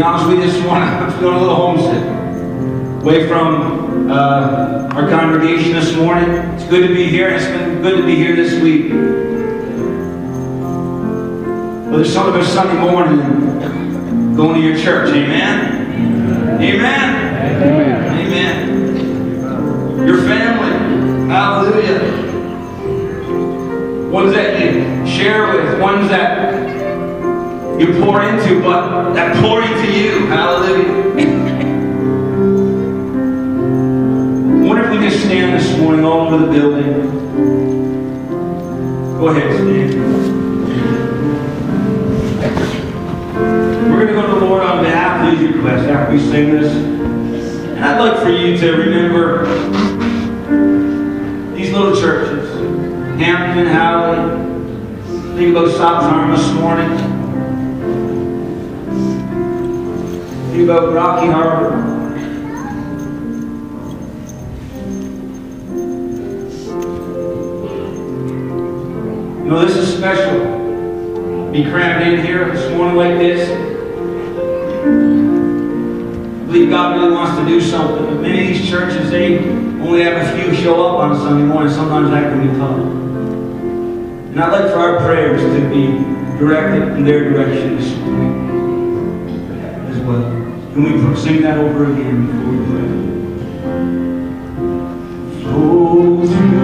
Be honest with you this morning, I'm feeling a little homesick. Away from uh, our congregation this morning. It's good to be here. It's been good to be here this week. But there's something about Sunday morning going to your church. Amen? Amen? Amen. Amen. Your family. Hallelujah. Ones that you share with, ones that you pour into, but that pour into you. Hallelujah. Wonder if we just stand this morning all over the building. Go ahead, stand. We're going to go to the Lord on behalf of these requests after we sing this. And I'd like for you to remember these little churches. Hampden, Howley. Think about Sop's Arm this morning. About Rocky Harbour. You know, this is special. Be crammed in here this morning like this. I believe God really wants to do something. But many of these churches, they only have a few show up on a Sunday morning. Sometimes that can be tough. And I'd like for our prayers to be directed in their direction this morning. Can we sing that over again before we pray? Flow through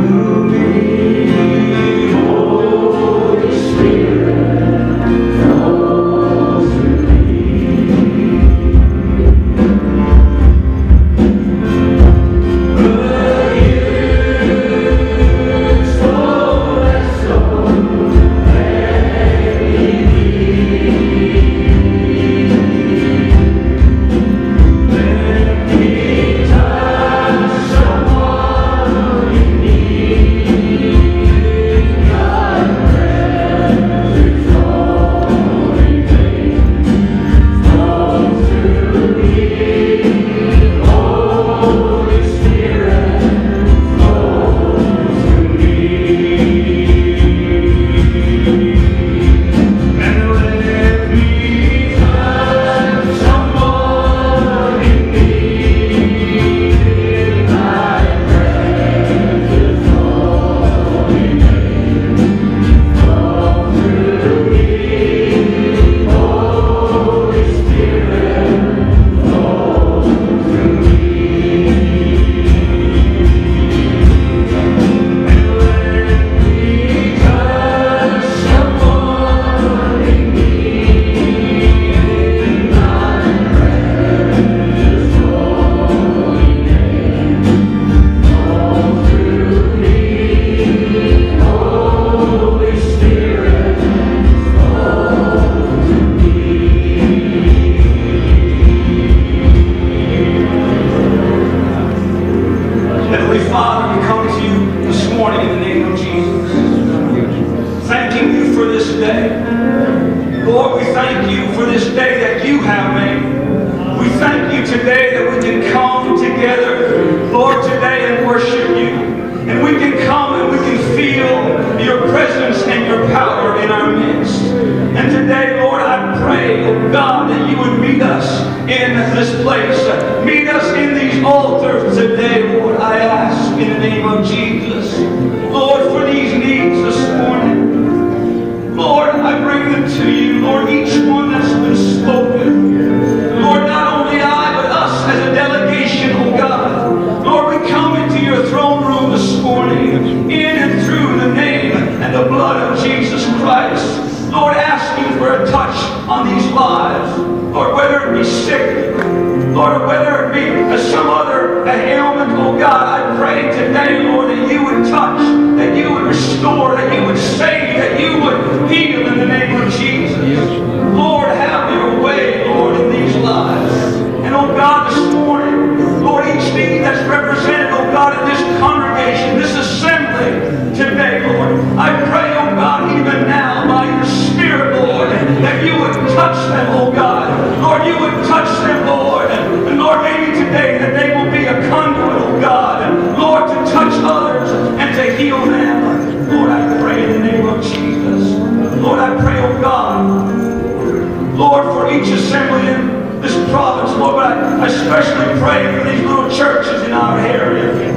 for each assembly in this province, Lord, but I especially pray for these little churches in our area.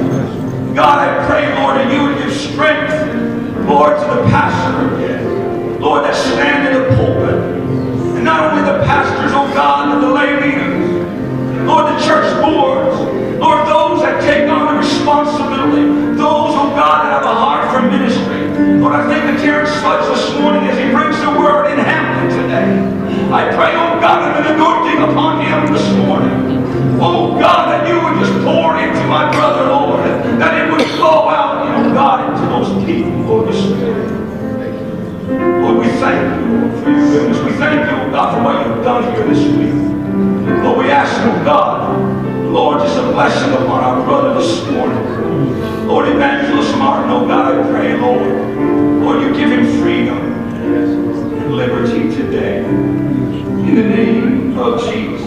God, I pray, Lord, that you would give strength, Lord, to the pastor, Lord, that stand in the pulpit. And not only the pastors, oh God, but the lay leaders, Lord, the church boards, Lord, those that take on the responsibility, those, oh God, that have a heart for ministry. Lord, I think of Terrence Fudge this morning I pray, oh God, an anointing upon him this morning. Oh God, that you would just pour into my brother, Lord, that it would flow out, oh God, into those people, this morning. Lord, we thank you, Lord, for your goodness. We thank you, God, for what you've done here this week. Lord, we ask, oh God, Lord, just a blessing upon our brother this morning. Lord, Evangelist Martin, oh God, I pray, Lord, Lord, you give him freedom and liberty today. In the name of Jesus.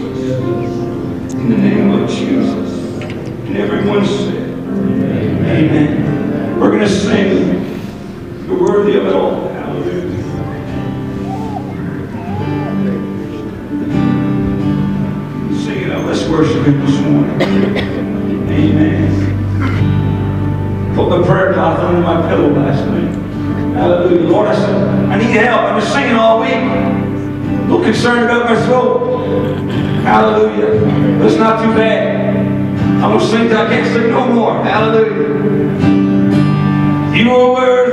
In the name of Jesus. And everyone said, Amen. We're going to sing, You're worthy of it all. Hallelujah. Sing it out. Let's worship Him this morning. Amen. Put the prayer cloth under my pillow last night. Hallelujah. Lord, I said, I need help. I've been singing all week. Little concerned about my throat. Hallelujah. But it's not too bad. I'm going to sing till I can't sing no more. Hallelujah. You are worthy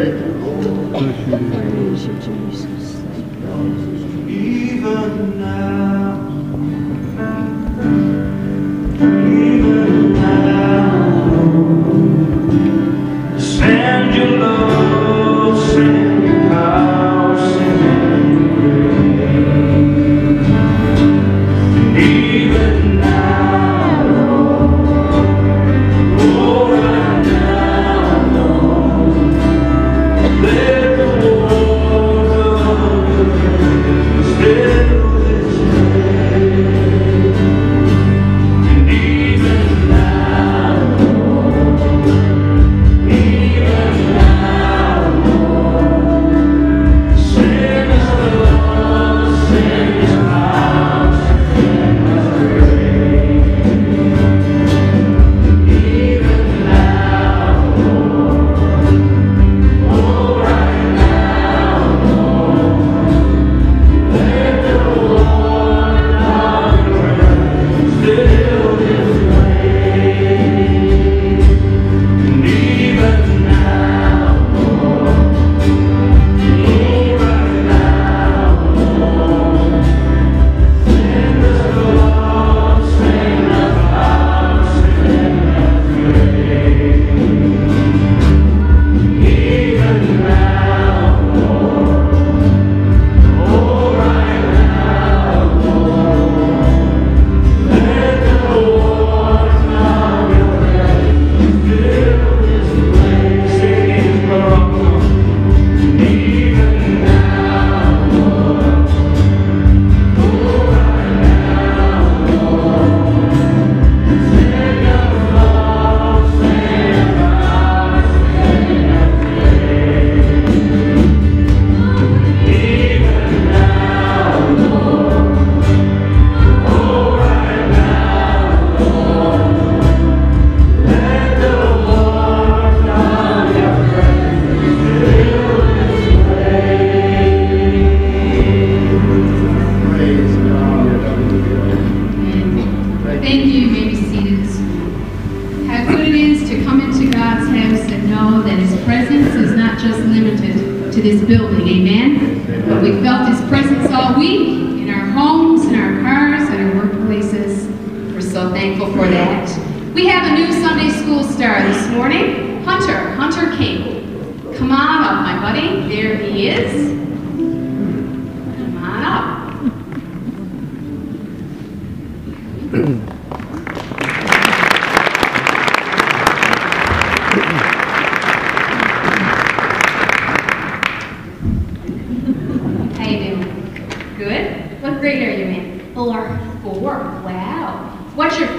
Praise you, Jesus. Even now,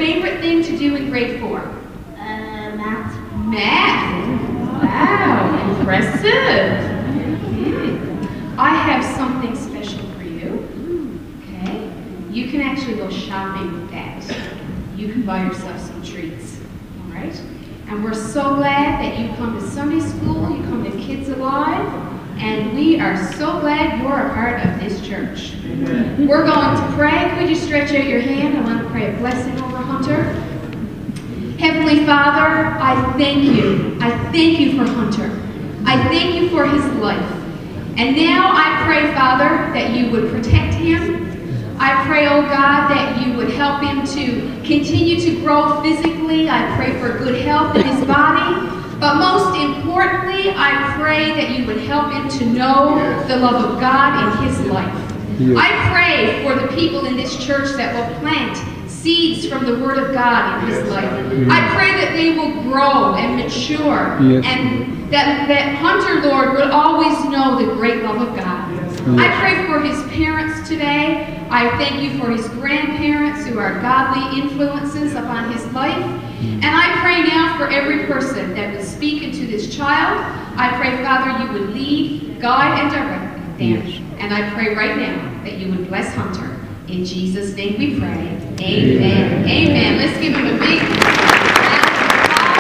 favorite thing to do in grade four? Uh, math. Math. Wow, impressive. Hmm. I have something special for you. Okay? You can actually go shopping with that. You can buy yourself some treats. All right? And we're so glad that you come to Sunday school, you come to Kids Alive, and we are so glad you're a part of this church. We're going to pray. Could you stretch out your hand? I want to pray a blessing over Hunter. Heavenly Father, I thank you. I thank you for Hunter. I thank you for his life. And now I pray, Father, that you would protect him. I pray, oh God, that you would help him to continue to grow physically. I pray for good health in his body. But most importantly, I pray that you would help him to know the love of God in his life. I pray for the people in this church that will plant seeds from the Word of God in his life. I pray that they will grow and mature Yes. and that, that Hunter, Lord, would always know the great love of God. I pray for his parents today. I thank you for his grandparents who are godly influences upon his life. And I pray now for every person that would speak into this child. I pray, Father, you would lead, guide, and direct them. Yes. And I pray right now that you would bless Hunter. In Jesus' name we pray. Amen. Amen. Let's give him a big round of applause.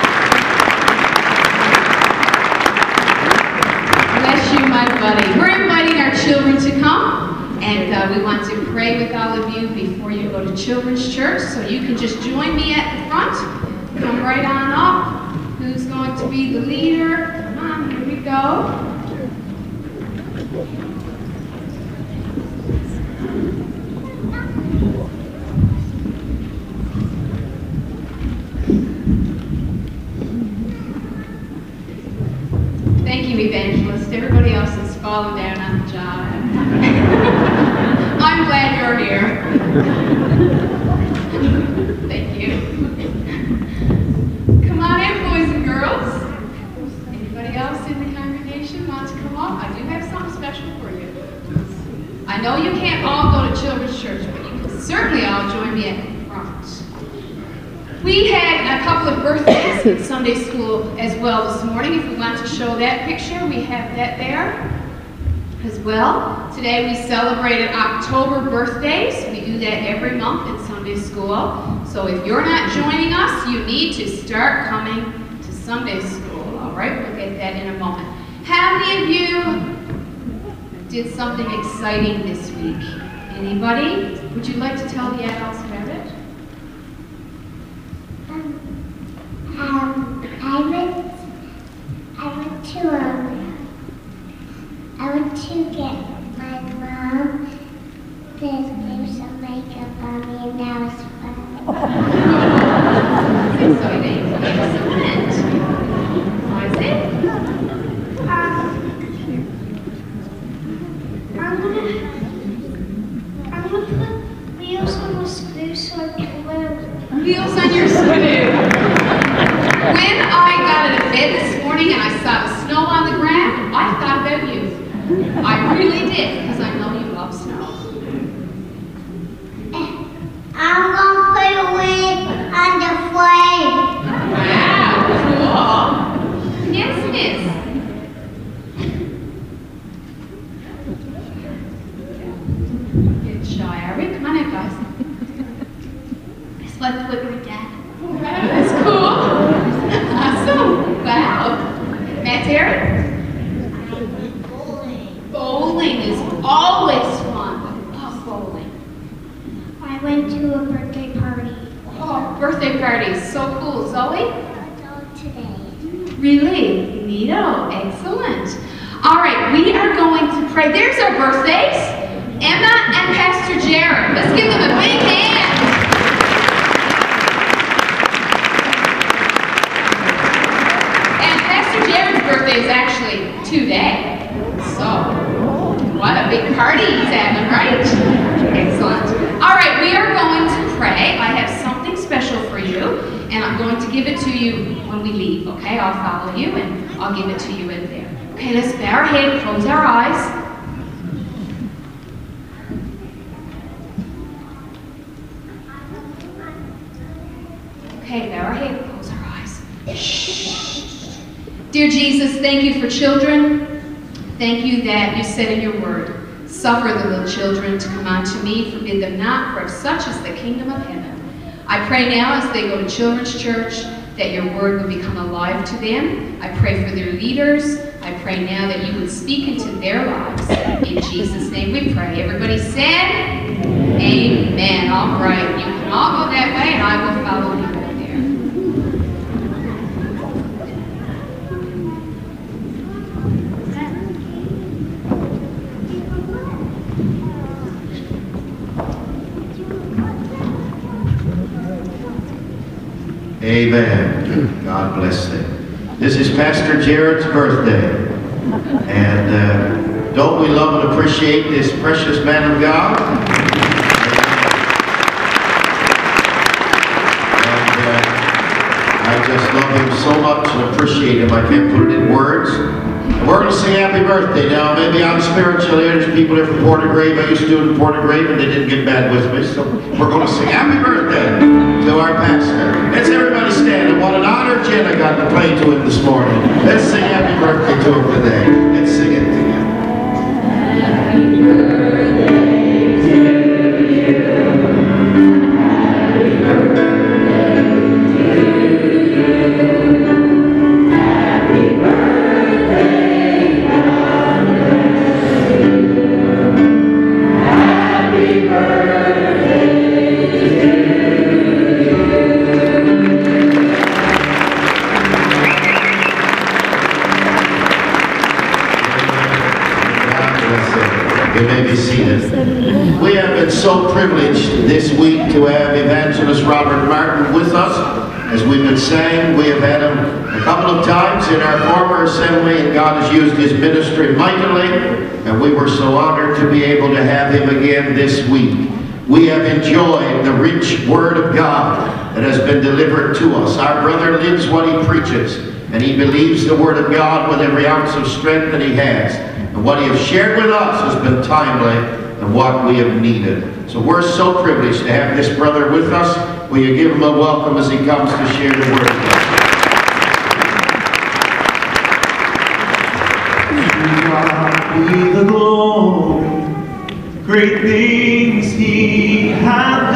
Bless you, my buddy. We're inviting our children to come, and uh, we want to pray with all of you before you go to Children's Church. So you can just join me at the front. Come right on up. Who's going to be the leader. Come on, here we go. Thank you, evangelist. Everybody else is falling down on the job. I'm glad you're here. Thank you. Come on in, boys and girls. Anybody else in the congregation want to come up? I do have something special for you. I know you can't all go to children's church, but you can certainly all join me at. We had a couple of birthdays in Sunday school as well this morning. If we want to show that picture, we have that there as well. Today we celebrated October birthdays. We do that every month in Sunday school. So if you're not joining us, you need to start coming to Sunday school. All right, we'll get that in a moment. How many of you did something exciting this week? Anybody? Would you like to tell the adults about it? Um, I went, I went to, um, I went to get my mom to do some makeup on me, and that was fun. Pray now as they go to children's church that your word would become alive to them. I pray for their leaders. I pray now that you would speak into their lives. In Jesus' name we pray. Everybody said, Amen. All right. You can all go Amen. God bless them. This is Pastor Jared's birthday. And uh, don't we love and appreciate this precious man of God? And uh, I just love him so much and appreciate him. I can't put it in words. We're going to sing happy birthday. Now, maybe I'm spiritual here. There's people here from Port de Grave. I used to do it in Port de Grave, and they didn't get mad with me. So we're going to sing happy birthday honor Jenna got to play to him this morning. Let's sing happy birthday to him today. Let's sing it together. Lord to be able to have him again this week. We have enjoyed the rich word of God that has been delivered to us. Our brother lives what he preaches, and he believes the word of God with every ounce of strength that he has. And what he has shared with us has been timely and what we have needed. So we're so privileged to have this brother with us. Will you give him a welcome as he comes to share the word great things he had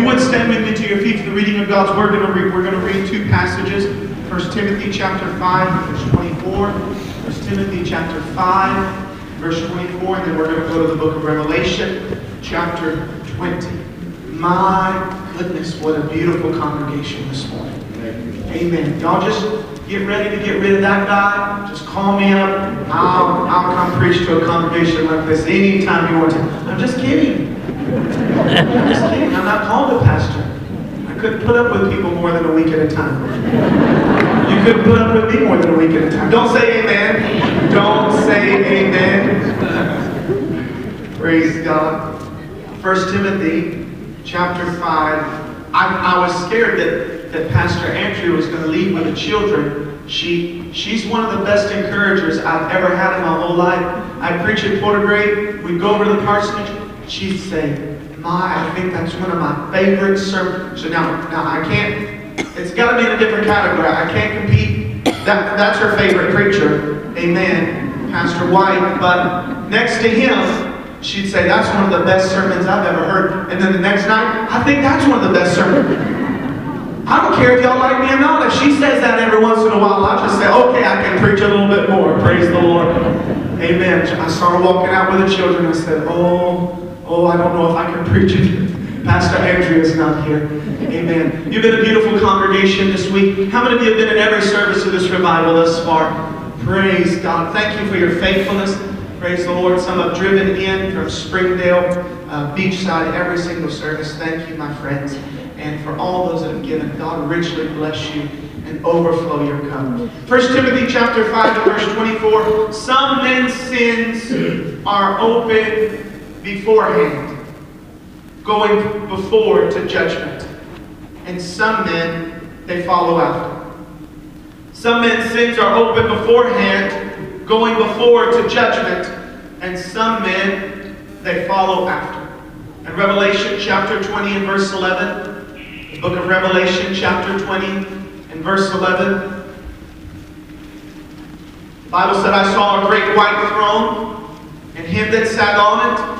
you would stand with me to your feet for the reading of God's word, we're going to read, we're going to read two passages. 1 Timothy chapter 5, verse 24. 1 Timothy chapter 5, verse 24. And then we're going to go to the book of Revelation, chapter 20. My goodness, what a beautiful congregation this morning. Amen. Y'all just get ready to get rid of that guy. Just call me up. I'll, I'll come preach to a congregation like this anytime you want to. I'm just kidding. I'm not called a pastor. I couldn't put up with people more than a week at a time. You couldn't put up with me more than a week at a time. Don't say amen. Don't say amen. Praise God. 1 Timothy chapter 5. I, I was scared that, that Pastor Andrea was going to leave with the children. She, she's one of the best encouragers I've ever had in my whole life. I preach at Port de Grave. We'd go over to the parsonage. She'd say, my, I think that's one of my favorite sermons. So now, now I can't, it's got to be in a different category. I can't compete. That, that's her favorite preacher. Amen. Pastor White. But next to him, she'd say, that's one of the best sermons I've ever heard. And then the next night, I think that's one of the best sermons. I don't care if y'all like me or not. If she says that every once in a while, I'll just say, okay, I can preach a little bit more. Praise the Lord. Amen. I started walking out with the children. I said, oh, oh, I don't know if I can preach it. Pastor Andrea's not here. Amen. You've been a beautiful congregation this week. How many of you have been in every service of this revival thus far? Praise God. Thank you for your faithfulness. Praise the Lord. Some have driven in from Springdale, uh, Beachside, every single service. Thank you, my friends. And for all those that have given, God richly bless you and overflow your cup. 1 Timothy chapter 5 verse 24. Some men's sins are open beforehand, going before to judgment. And some men, they follow after. Some men's sins are open beforehand, going before to judgment, and some men they follow after. In Revelation chapter 20 and verse 11, the book of Revelation chapter 20 and verse 11, the Bible said, I saw a great white throne, and him that sat on it,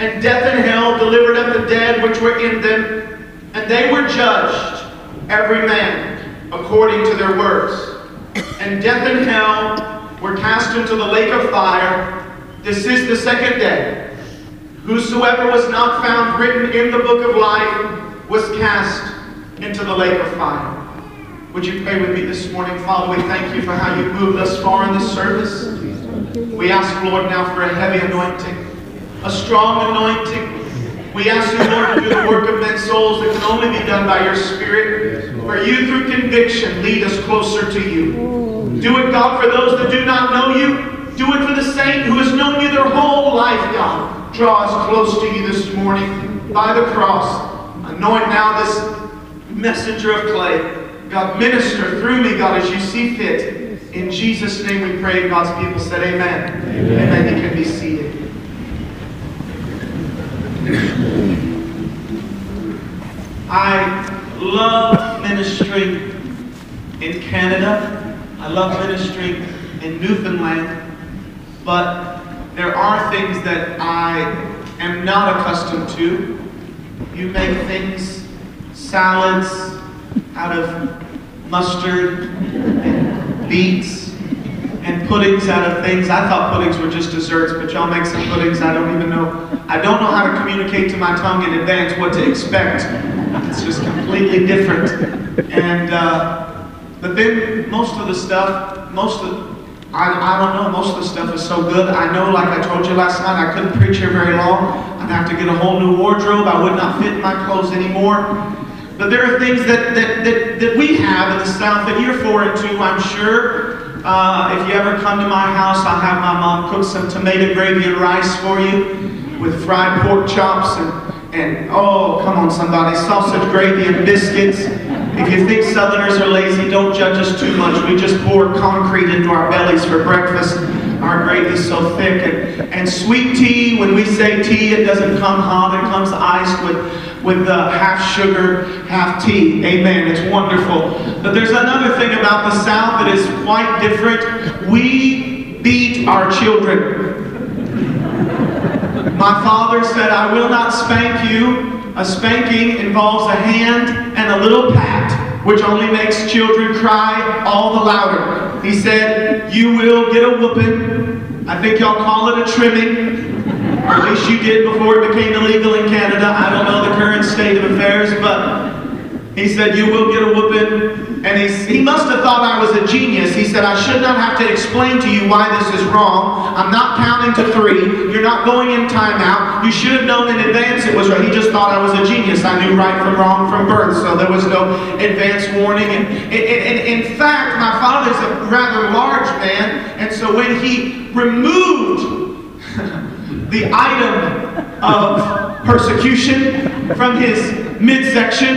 and death and hell delivered up the dead which were in them, and they were judged, every man according to their works. And death and hell were cast into the lake of fire. This is the second day. Whosoever was not found written in the book of life was cast into the lake of fire. Would you pray with me this morning? Father, we thank you for how you've moved us far in this service. We ask, Lord, now for a heavy anointing, a strong anointing. We ask you, Lord, to do the work of men's souls that can only be done by your Spirit. For you, through conviction, lead us closer to you. Do it, God, for those that do not know you. Do it for the saint who has known you their whole life, God. Draw us close to you this morning by the cross. Anoint now this messenger of clay. God, minister through me, God, as you see fit. In Jesus' name we pray. God's people said amen. Amen. amen. You can be seated. I love ministry in Canada. I love ministry in Newfoundland. But there are things that I am not accustomed to. You make things, salads out of mustard and beets and puddings out of things. I thought puddings were just desserts, but y'all make some puddings I don't even know. I don't know how to communicate to my tongue in advance what to expect. It's just completely different. And uh, but then most of the stuff, most of I, I don't know, most of the stuff is so good. I know, like I told you last night, I couldn't preach here very long. I'd have to get a whole new wardrobe. I would not fit in my clothes anymore. But there are things that, that, that, that we have in the South that you're foreign to, I'm sure. Uh, if you ever come to my house, I'll have my mom cook some tomato gravy and rice for you with fried pork chops and, and oh, come on somebody, sausage gravy and biscuits. If you think Southerners are lazy, don't judge us too much. We just pour concrete into our bellies for breakfast. Our gravy's so thick. And, and sweet tea, when we say tea, it doesn't come hot. It comes iced with, with uh, half sugar, half tea. Amen. It's wonderful. But there's another thing about the South that is quite different. We beat our children. My father said, I will not spank you. A spanking involves a hand and a little pat, which only makes children cry all the louder. He said, You will get a whooping. I think y'all call it a trimming. At least you did before it became illegal in Canada. I don't know the current state of affairs, but he said, You will get a whooping. And he, he must have thought I was a genius. He said, I should not have to explain to you why this is wrong. I'm not counting to three. You're not going in timeout. You should have known in advance it was right. He just thought I was a genius. I knew right from wrong from birth, so there was no advance warning. And, and, and in fact, my father's a rather large man, and so when he removed the item of persecution from his midsection,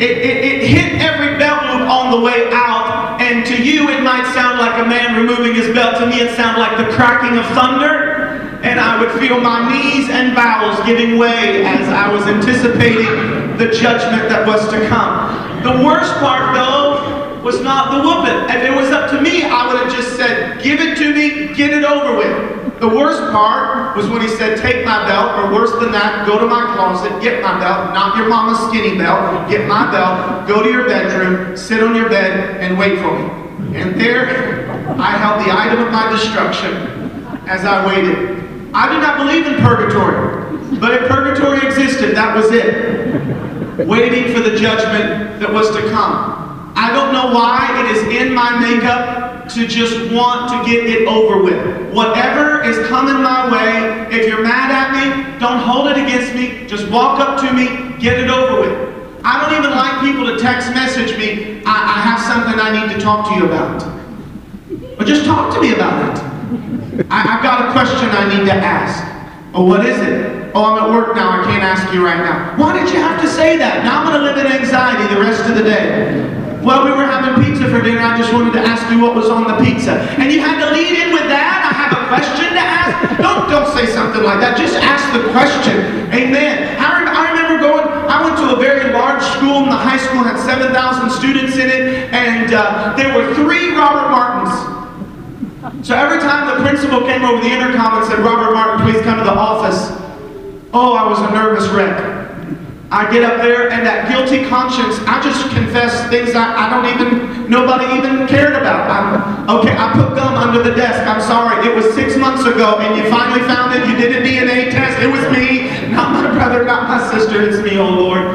it, it, it, hit every belt loop on the way out, and to you it might sound like a man removing his belt. To me, it sounded like the cracking of thunder, and I would feel my knees and bowels giving way as I was anticipating the judgment that was to come. The worst part, though, was not the whooping. If it was up to me, I would have just said, Give it to me, get it over with. The worst part was when he said, Take my belt, or worse than that, go to my closet, get my belt, not your mama's skinny belt, get my belt, go to your bedroom, sit on your bed, and wait for me. And there I held the item of my destruction as I waited. I did not believe in purgatory, but if purgatory existed, that was it. Waiting for the judgment that was to come. I don't know why it is in my makeup to just want to get it over with. Whatever is coming my way, if you're mad at me, don't hold it against me. Just walk up to me, get it over with. I don't even like people to text message me, I, I have something I need to talk to you about. But just talk to me about it. I, have got a question I need to ask. Oh, what is it? Oh, I'm at work now. I can't ask you right now. Why did you have to say that? Now I'm going to live in anxiety the rest of the day. Well, we were having pizza for dinner. I just wanted to ask you what was on the pizza. And you had to lead in with that. I have a question to ask. Don't, don't say something like that. Just ask the question. Amen. I, I remember going, I went to a very large school, and the high school had 7,000 students in it, and uh, there were three Robert Martins. So every time the principal came over the intercom and said, Robert Martin, please come to the office, oh, I was a nervous wreck. I get up there and that guilty conscience, I just confess things I, I don't even, nobody even cared about. I'm, okay, I put gum under the desk. I'm sorry. It was six months ago and you finally found it. You did a DNA test. It was me, not my brother, not my sister. It's me, oh Lord.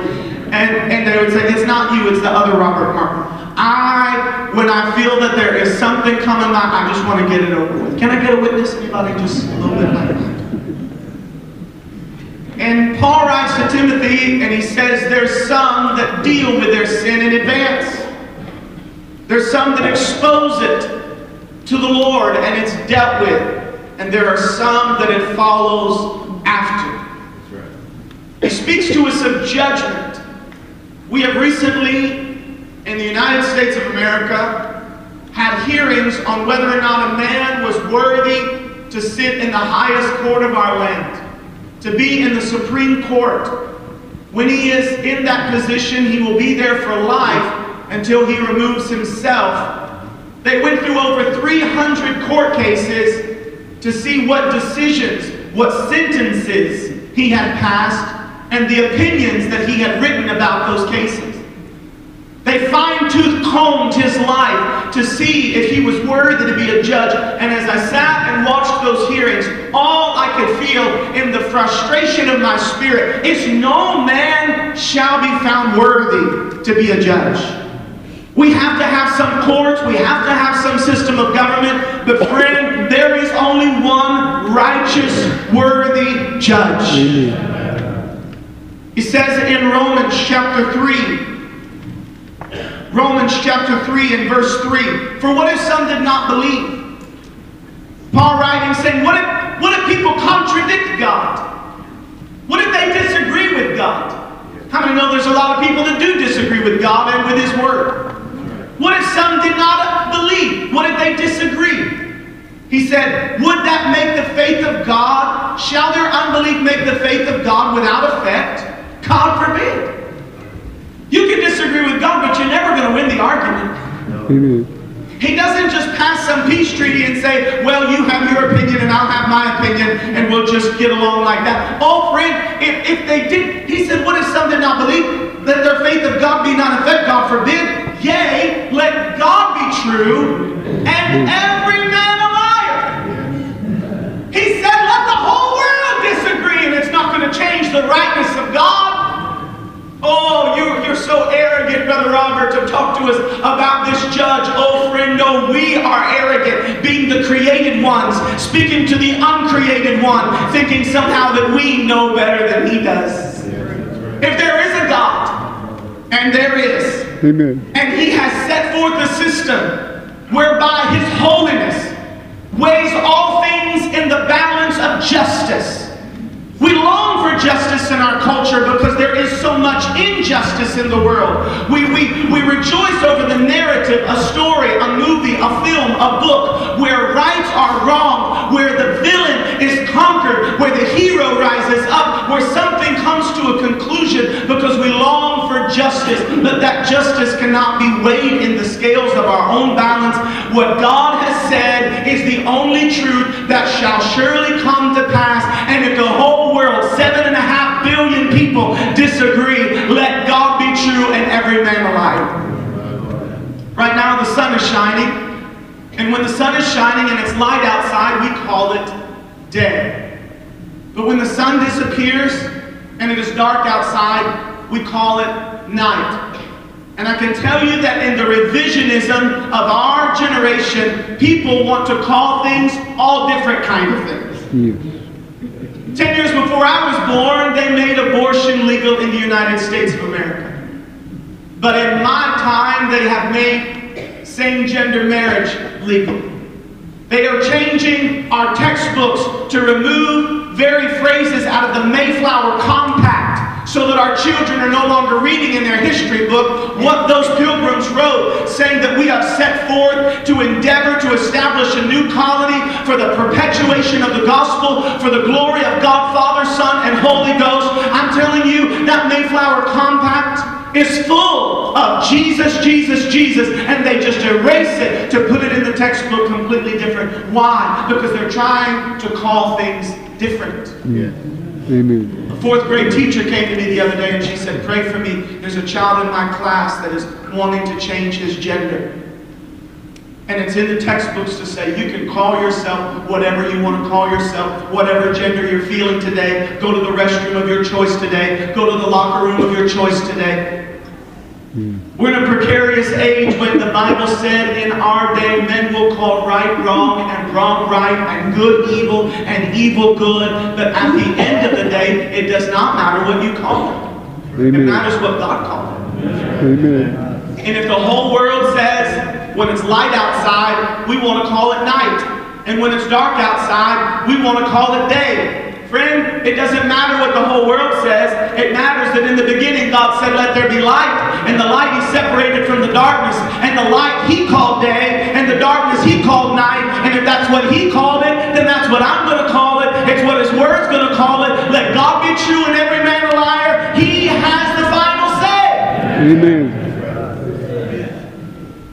And, and they would say, it's not you, it's the other Robert Martin. I, when I feel that there is something coming, up, I just want to get it over with. Can I get a witness? Anybody just a little bit like? And Paul writes to Timothy and he says there's some that deal with their sin in advance. There's some that expose it to the Lord and it's dealt with. And there are some that it follows after. He speaks to us of judgment. We have recently, in the United States of America, had hearings on whether or not a man was worthy to sit in the highest court of our land to be in the Supreme Court. When he is in that position, he will be there for life until he removes himself. They went through over 300 court cases to see what decisions, what sentences he had passed, and the opinions that he had written about those cases. They fine tooth combed his life to see if he was worthy to be a judge. And as I sat and watched those hearings, all I could feel in the frustration of my spirit is no man shall be found worthy to be a judge. We have to have some courts, we have to have some system of government, but friend, there is only one righteous, worthy judge. He says in Romans chapter 3, Romans chapter 3 and verse 3, for what if some did not believe? Paul writing saying, what if, what if people contradict God? What if they disagree with God? How many know there's a lot of people that do disagree with God and with His Word? What if some did not believe? What if they disagree? He said, Would that make the faith of God? Shall their unbelief make the faith of God without effect? God forbid. You can disagree with God, but you're never going to win the argument. Amen. He doesn't just pass some peace treaty and say, well, you have your opinion and I'll have my opinion and we'll just get along like that. Oh, friend, if, if they did, he said, what if some did not believe? Let their faith of God be not effect, God forbid. Yea, let God be true and every man a liar. He said, let the whole world disagree and it's not going to change the rightness of God. Oh, you're, you're so arrogant, Brother Robert, to talk to us about this judge. Oh, friend, no, we are arrogant, being the created ones, speaking to the uncreated one, thinking somehow that we know better than he does. If there is a God, and there is, Amen. and he has set forth a system whereby his holiness weighs all things in the balance of justice. We long for justice in our culture because there is so much injustice in the world. We, we, we rejoice over the narrative, a story, a movie, a film, a book, where rights are wrong, where the villain is conquered, where the hero rises up, where something comes to a conclusion because we long for justice. But that justice cannot be weighed in the scales of our own balance. What God has said is the only truth that shall surely come people, disagree, let God be true and every man a liar. Right now, the sun is shining. And when the sun is shining and it's light outside, we call it day. But when the sun disappears and it is dark outside, we call it night. And I can tell you that in the revisionism of our generation, people want to call things all different kind of things. Yes. Ten years before I was born, they made abortion legal in the United States of America. But in my time, they have made same-gender marriage legal. They are changing our textbooks to remove very phrases out of the Mayflower Compact so that our children are no longer reading in their history book what those pilgrims wrote, saying that we have set forth to endeavor to establish a new colony for the perpetuation of the gospel, for the glory of God, Father, Son, and Holy Ghost. I'm telling you, that Mayflower Compact is full of Jesus, Jesus, Jesus, and they just erase it to put it in the textbook completely different. Why? Because they're trying to call things different. Amen. A fourth grade teacher came to me the other day and she said, Pray for me. There's a child in my class that is wanting to change his gender. And it's in the textbooks to say you can call yourself whatever you want to call yourself, whatever gender you're feeling today. Go to the restroom of your choice today. Go to the locker room of your choice today. We're in a precarious age when the Bible said in our day men will call right wrong and wrong right and good evil and evil good. But at the end of the day, it does not matter what you call it. It Amen. matters what God called it. Amen. And if the whole world says when it's light outside, we want to call it night. And when it's dark outside, we want to call it day. Friend, it doesn't matter what the whole world says. It matters that in the beginning God said, let there be light. And the light he separated from the darkness. And the light he called day. And the darkness he called night. And if that's what he called it, then that's what I'm going to call it. It's what his word's going to call it. Let God be true and every man a liar. He has the final say. Amen.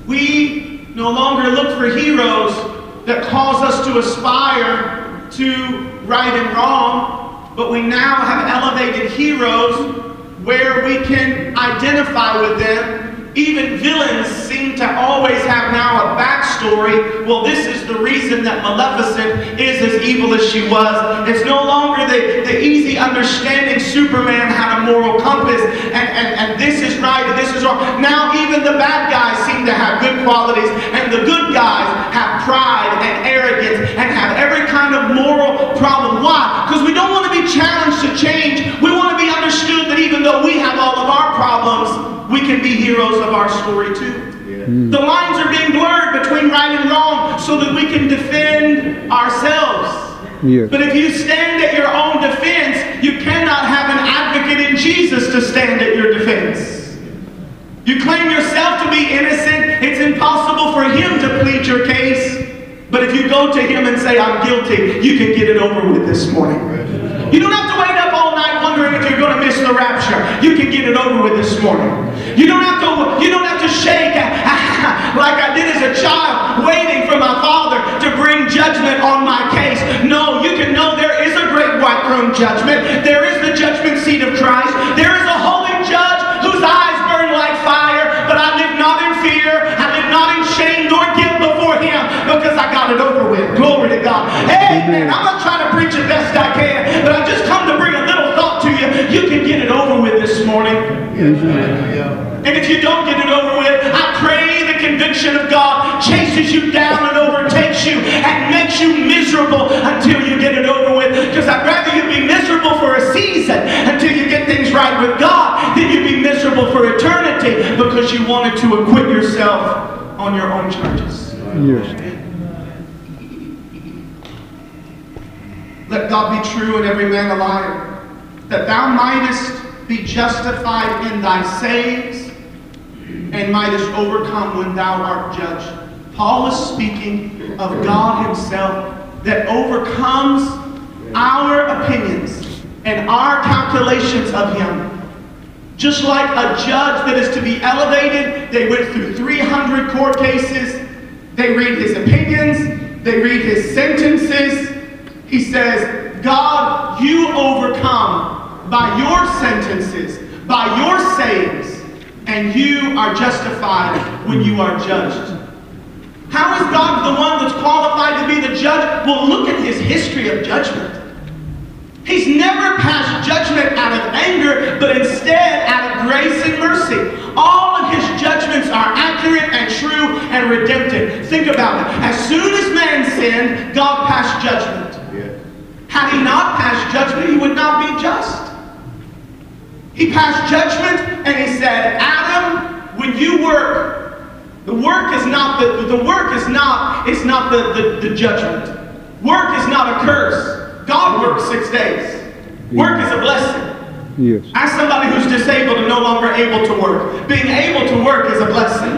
We no longer look for heroes that cause us to aspire to right and wrong, but we now have elevated heroes where we can identify with them. Even villains seem to always have now a backstory. Well, this is the reason that Maleficent is as evil as she was. It's no longer the, the easy understanding Superman had a moral compass and, and, and this is right and this is wrong. Now even the bad guys seem to have good qualities and the good guys have pride and arrogance and have every kind of moral problem. Why? Because we don't want to be challenged to change. We want to be understood that even though we have all of our problems, we can be heroes of our story too. Hmm. The lines are being blurred between right and wrong so that we can defend ourselves. Yeah. But if you stand at your own defense, you cannot have an advocate in Jesus to stand at your defense. You claim yourself to be innocent, it's impossible for him to plead your case but if you go to him and say, I'm guilty, you can get it over with this morning. You don't have to wait up all night wondering if you're going to miss the rapture. You can get it over with this morning. You don't have to, you don't have to shake like I did as a child, waiting for my father to bring judgment on my case. No, you can know there is a great white throne judgment. There is the judgment seat of Christ. There is because I got it over with. Glory to God. Hey, Amen. I'm not trying to preach the best I can, but I just come to bring a little thought to you. You can get it over with this morning. And if you don't get it over with, I pray the conviction of God chases you down and overtakes you and makes you miserable until you get it over with. Because I'd rather you be miserable for a season until you get things right with God than you be miserable for eternity because you wanted to acquit yourself on your own charges. Yes. Let God be true and every man a liar, that thou mightest be justified in thy sayings and mightest overcome when thou art judged. Paul is speaking of God himself that overcomes our opinions and our calculations of him. Just like a judge that is to be elevated, they went through 300 court cases. They read his opinions, they read his sentences. He says, God, you overcome by your sentences, by your sayings, and you are justified when you are judged. How is God the one that's qualified to be the judge? Well, look at his history of judgment. He's never passed judgment out of anger, but instead out of grace and mercy. All of his judgments are accurate and true and redemptive. Think about it. As soon as man sinned, God passed judgment. Had he not passed judgment, he would not be just. He passed judgment and he said, Adam, when you work, the work is not the, the work is not, it's not the, the, the judgment. Work is not a curse. God works six days. Work is a blessing. Yes. Ask somebody who's disabled and no longer able to work. Being able to work is a blessing.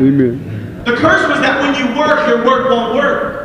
Amen. The curse was that when you work, your work won't work.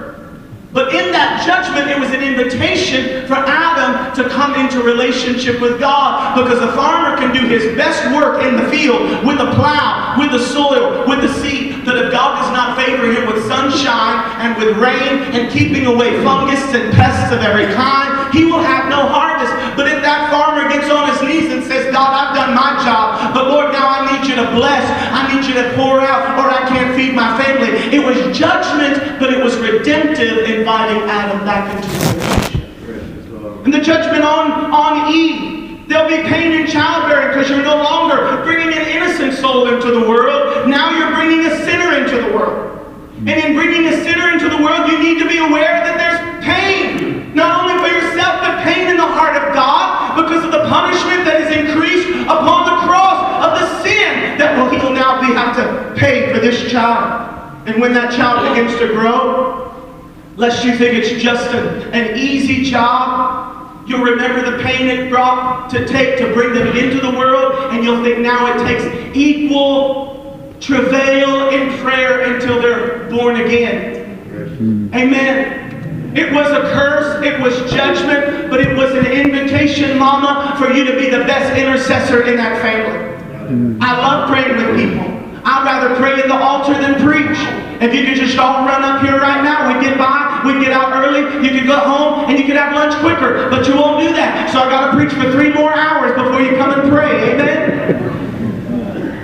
But in that judgment, it was an invitation for Adam to come into relationship with God because a farmer can do his best work in the field with the plow, with the soil, with the seed. But if God does not favor him with sunshine and with rain and keeping away fungus and pests of every kind, he will have no harvest. But if that farmer gets on his knees and says, God, I've done my job, but Lord, now I need you to bless, I need you to pour out, or I can't feed my family. It was judgment, but it was redemptive, inviting Adam back into relationship. And the judgment on, on Eve. There'll be pain in childbearing because you're no longer bringing an innocent soul into the world. Now you're bringing a sinner into the world. And in bringing a sinner into the world, you need to be aware that there's pain. Not only for yourself, but pain in the heart of God because of the punishment that is increased upon the cross of the sin that will, he will now be, have to pay for this child. And when that child begins to grow, lest you think it's just an, an easy job, You'll remember the pain it brought to take to bring them into the world, and you'll think now it takes equal travail in prayer until they're born again. Amen. It was a curse, it was judgment, but it was an invitation, Mama, for you to be the best intercessor in that family. I love praying with people. I'd rather pray at the altar than preach. If you could just all run up here right now, we'd get by, we'd get out early, you could go home, and you could have lunch quicker. But you won't do that. So I got to preach for three more hours before you come and pray. Amen?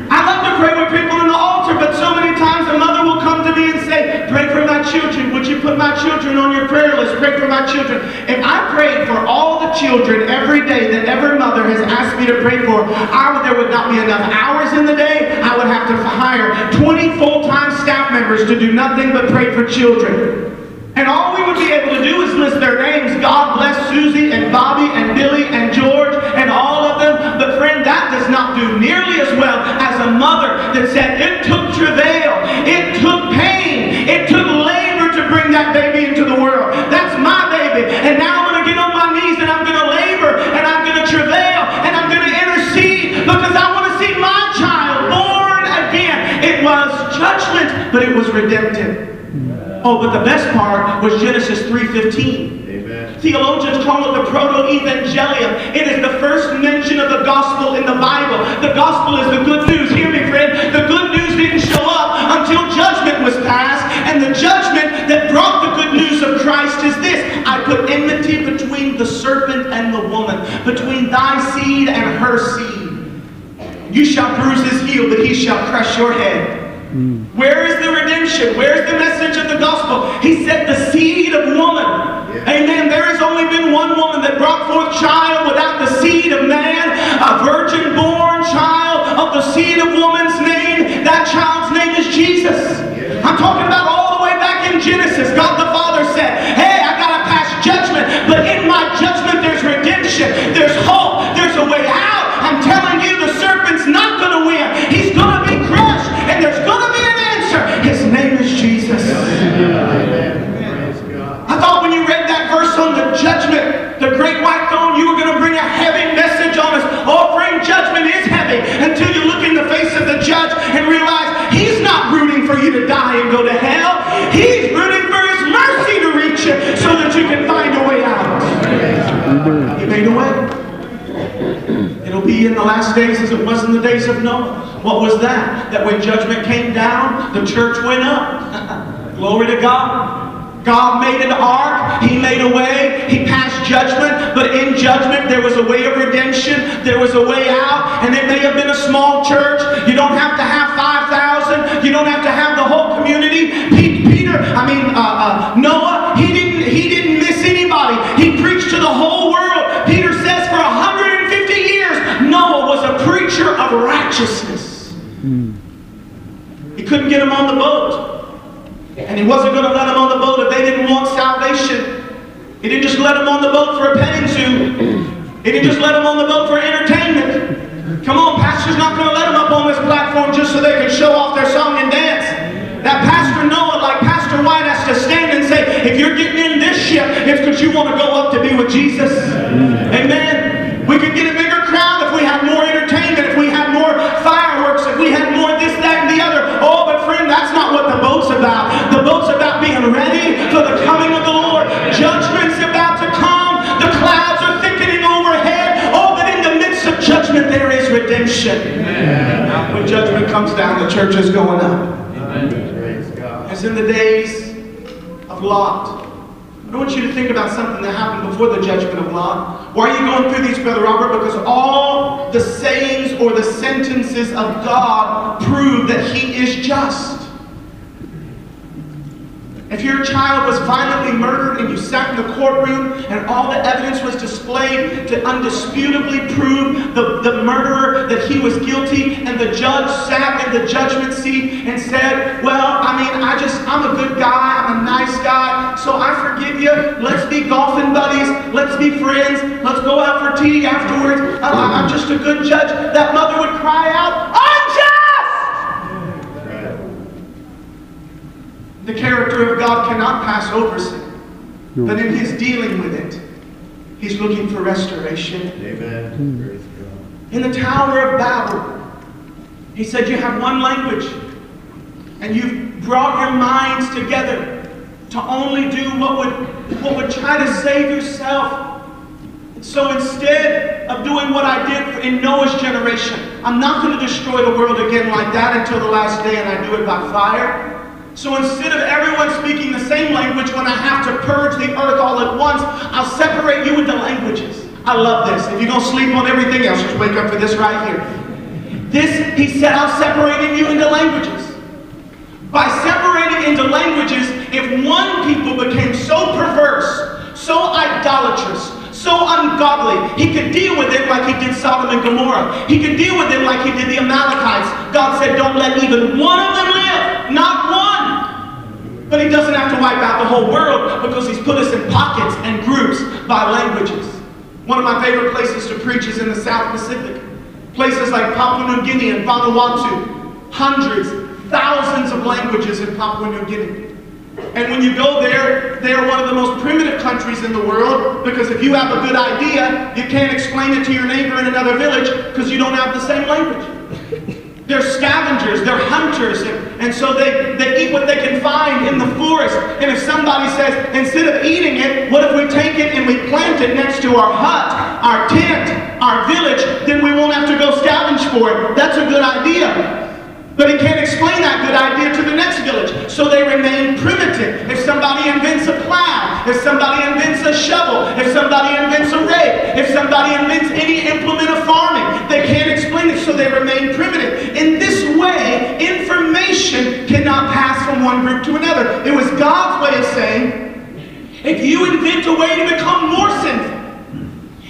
I love to pray with people in the altar, but so many times a mother will come to me and say, Pray for my children. Would you put my children on your prayer list? Pray for my children. If I prayed for all the children every day that every mother has asked me to pray for, I there would not be enough hours in the day. I would have to hire 20 full-time staff members to do nothing but pray for children. And all we would be able to do is list their names. God bless Susie and Bobby and Billy and George and all of them. But friend, that does not do nearly as well but it was redemptive. Mm. Oh, but the best part was Genesis 3.15. Amen. Theologians call it the proto-evangelium. It is the first mention of the gospel in the Bible. The gospel is the good news. Hear me, friend. The good news didn't show up until judgment was passed. And the judgment that brought the good news of Christ is this. I put enmity between the serpent and the woman, between thy seed and her seed. You shall bruise his heel, but he shall crush your head. Mm. Where is the redemption? Where's the message of the gospel? He said the seed of woman. Amen. There has only been one woman that brought forth child without the seed of man, a virgin born child of the seed of woman's name. That child's name is Jesus. I'm talking about all the way back in Genesis. God the Father said, Hey, I gotta pass judgment, but in my judgment there's redemption, there's hope, there's a way out. Die and go to hell. He's rooting for his mercy to reach you so that you can find a way out. You made a way. It'll be in the last days as it was in the days of Noah. What was that? That when judgment came down, the church went up. Glory to God. God made an ark. He made a way. He passed judgment. But in judgment, there was a way of redemption. There was a way out. And it may have been a small church. You don't have to have 5,000. You don't have to have community. Peter, I mean, uh, uh, Noah, he didn't, he didn't miss anybody. He preached to the whole world. Peter says for 150 years, Noah was a preacher of righteousness. He couldn't get them on the boat. And he wasn't going to let them on the boat if they didn't want salvation. He didn't just let them on the boat for a petting zoo. He didn't just let them on the boat for entertainment. Come on, pastor's not going to let them up on this platform just so they can show off their song and dance. That Pastor Noah, like Pastor White, has to stand and say, if you're getting in this ship, it's because you want to go up to be with Jesus. Amen. We could get a bigger crowd if we had more entertainment, if we had more fireworks, if we had more this, that, and the other. Oh, but friend, that's not what the boat's about. The boat's about being ready for the coming of the Lord. Judgment's about to come. The clouds are thickening overhead. Oh, but in the midst of judgment, there is redemption. When judgment comes down, the church is going up. God. In the days of Lot. I want you to think about something that happened before the judgment of Lot. Why are you going through these, Brother Robert? Because all the sayings or the sentences of God prove that He is just. If your child was violently murdered and you sat in the courtroom and all the evidence was displayed to undisputably prove the, the murderer that he was guilty, and the judge sat in the judgment seat and said, Well, I mean, I just, I'm a good guy, I'm a nice guy, so I forgive you. Let's be golfing buddies, let's be friends, let's go out for tea afterwards. I- I- I'm just a good judge. That mother would cry out, Unjust! The character of God cannot pass over sin. No. But in his dealing with it, he's looking for restoration. Amen. Praise In the Tower of Babel, he said, You have one language, and you've brought your minds together to only do what would, what would try to save yourself. So instead of doing what I did in Noah's generation, I'm not going to destroy the world again like that until the last day, and I do it by fire. So instead of everyone speaking the same language when I have to purge the earth all at once, I'll separate you into languages. I love this. If you don't sleep on everything else, just wake up for this right here. This, he said, I'm separating you into languages. By separating into languages, if one people became so perverse, so idolatrous, so ungodly, he could deal with it like he did Sodom and Gomorrah. He could deal with it like he did the Amalekites. God said, Don't let even one of them live. Not one. But he doesn't have to wipe out the whole world because he's put us in pockets and groups by languages. One of my favorite places to preach is in the South Pacific. Places like Papua New Guinea and Vanuatu. Hundreds, thousands of languages in Papua New Guinea. And when you go there, they are one of the most primitive countries in the world because if you have a good idea, you can't explain it to your neighbor in another village because you don't have the same language. They're scavengers, they're hunters, and, and so they, they eat what they can find in the forest. And if somebody says, instead of eating it, what if we take it and we plant it next to our hut, our tent, our village, then we won't have to go scavenge for it. That's a good idea. But he can't explain that good idea to the next village. So they remain primitive. If somebody invents a plow, if somebody invents a shovel, if somebody invents a rake, if somebody invents any implement of farming, they can't explain it, so they remain primitive. In this way, information cannot pass from one group to another. It was God's way of saying, if you invent a way to become more sinful,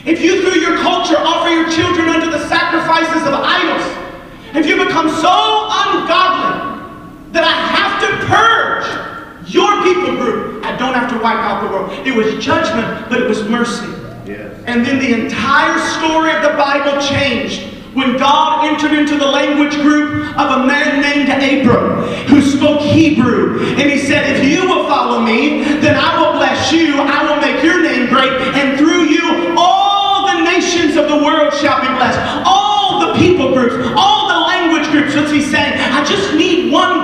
if you through your culture offer your children unto the sacrifices of idols, if you become so ungodly that I have to purge your people group, I don't have to wipe out the world. It was judgment, but it was mercy. Yes. And then the entire story of the Bible changed when God entered into the language group of a man named Abram who spoke Hebrew. And he said, If you will follow me, then I will bless you, I will make your name great, and through you all the nations of the world shall be blessed. All the people groups, all the language groups. What's he saying? I just need one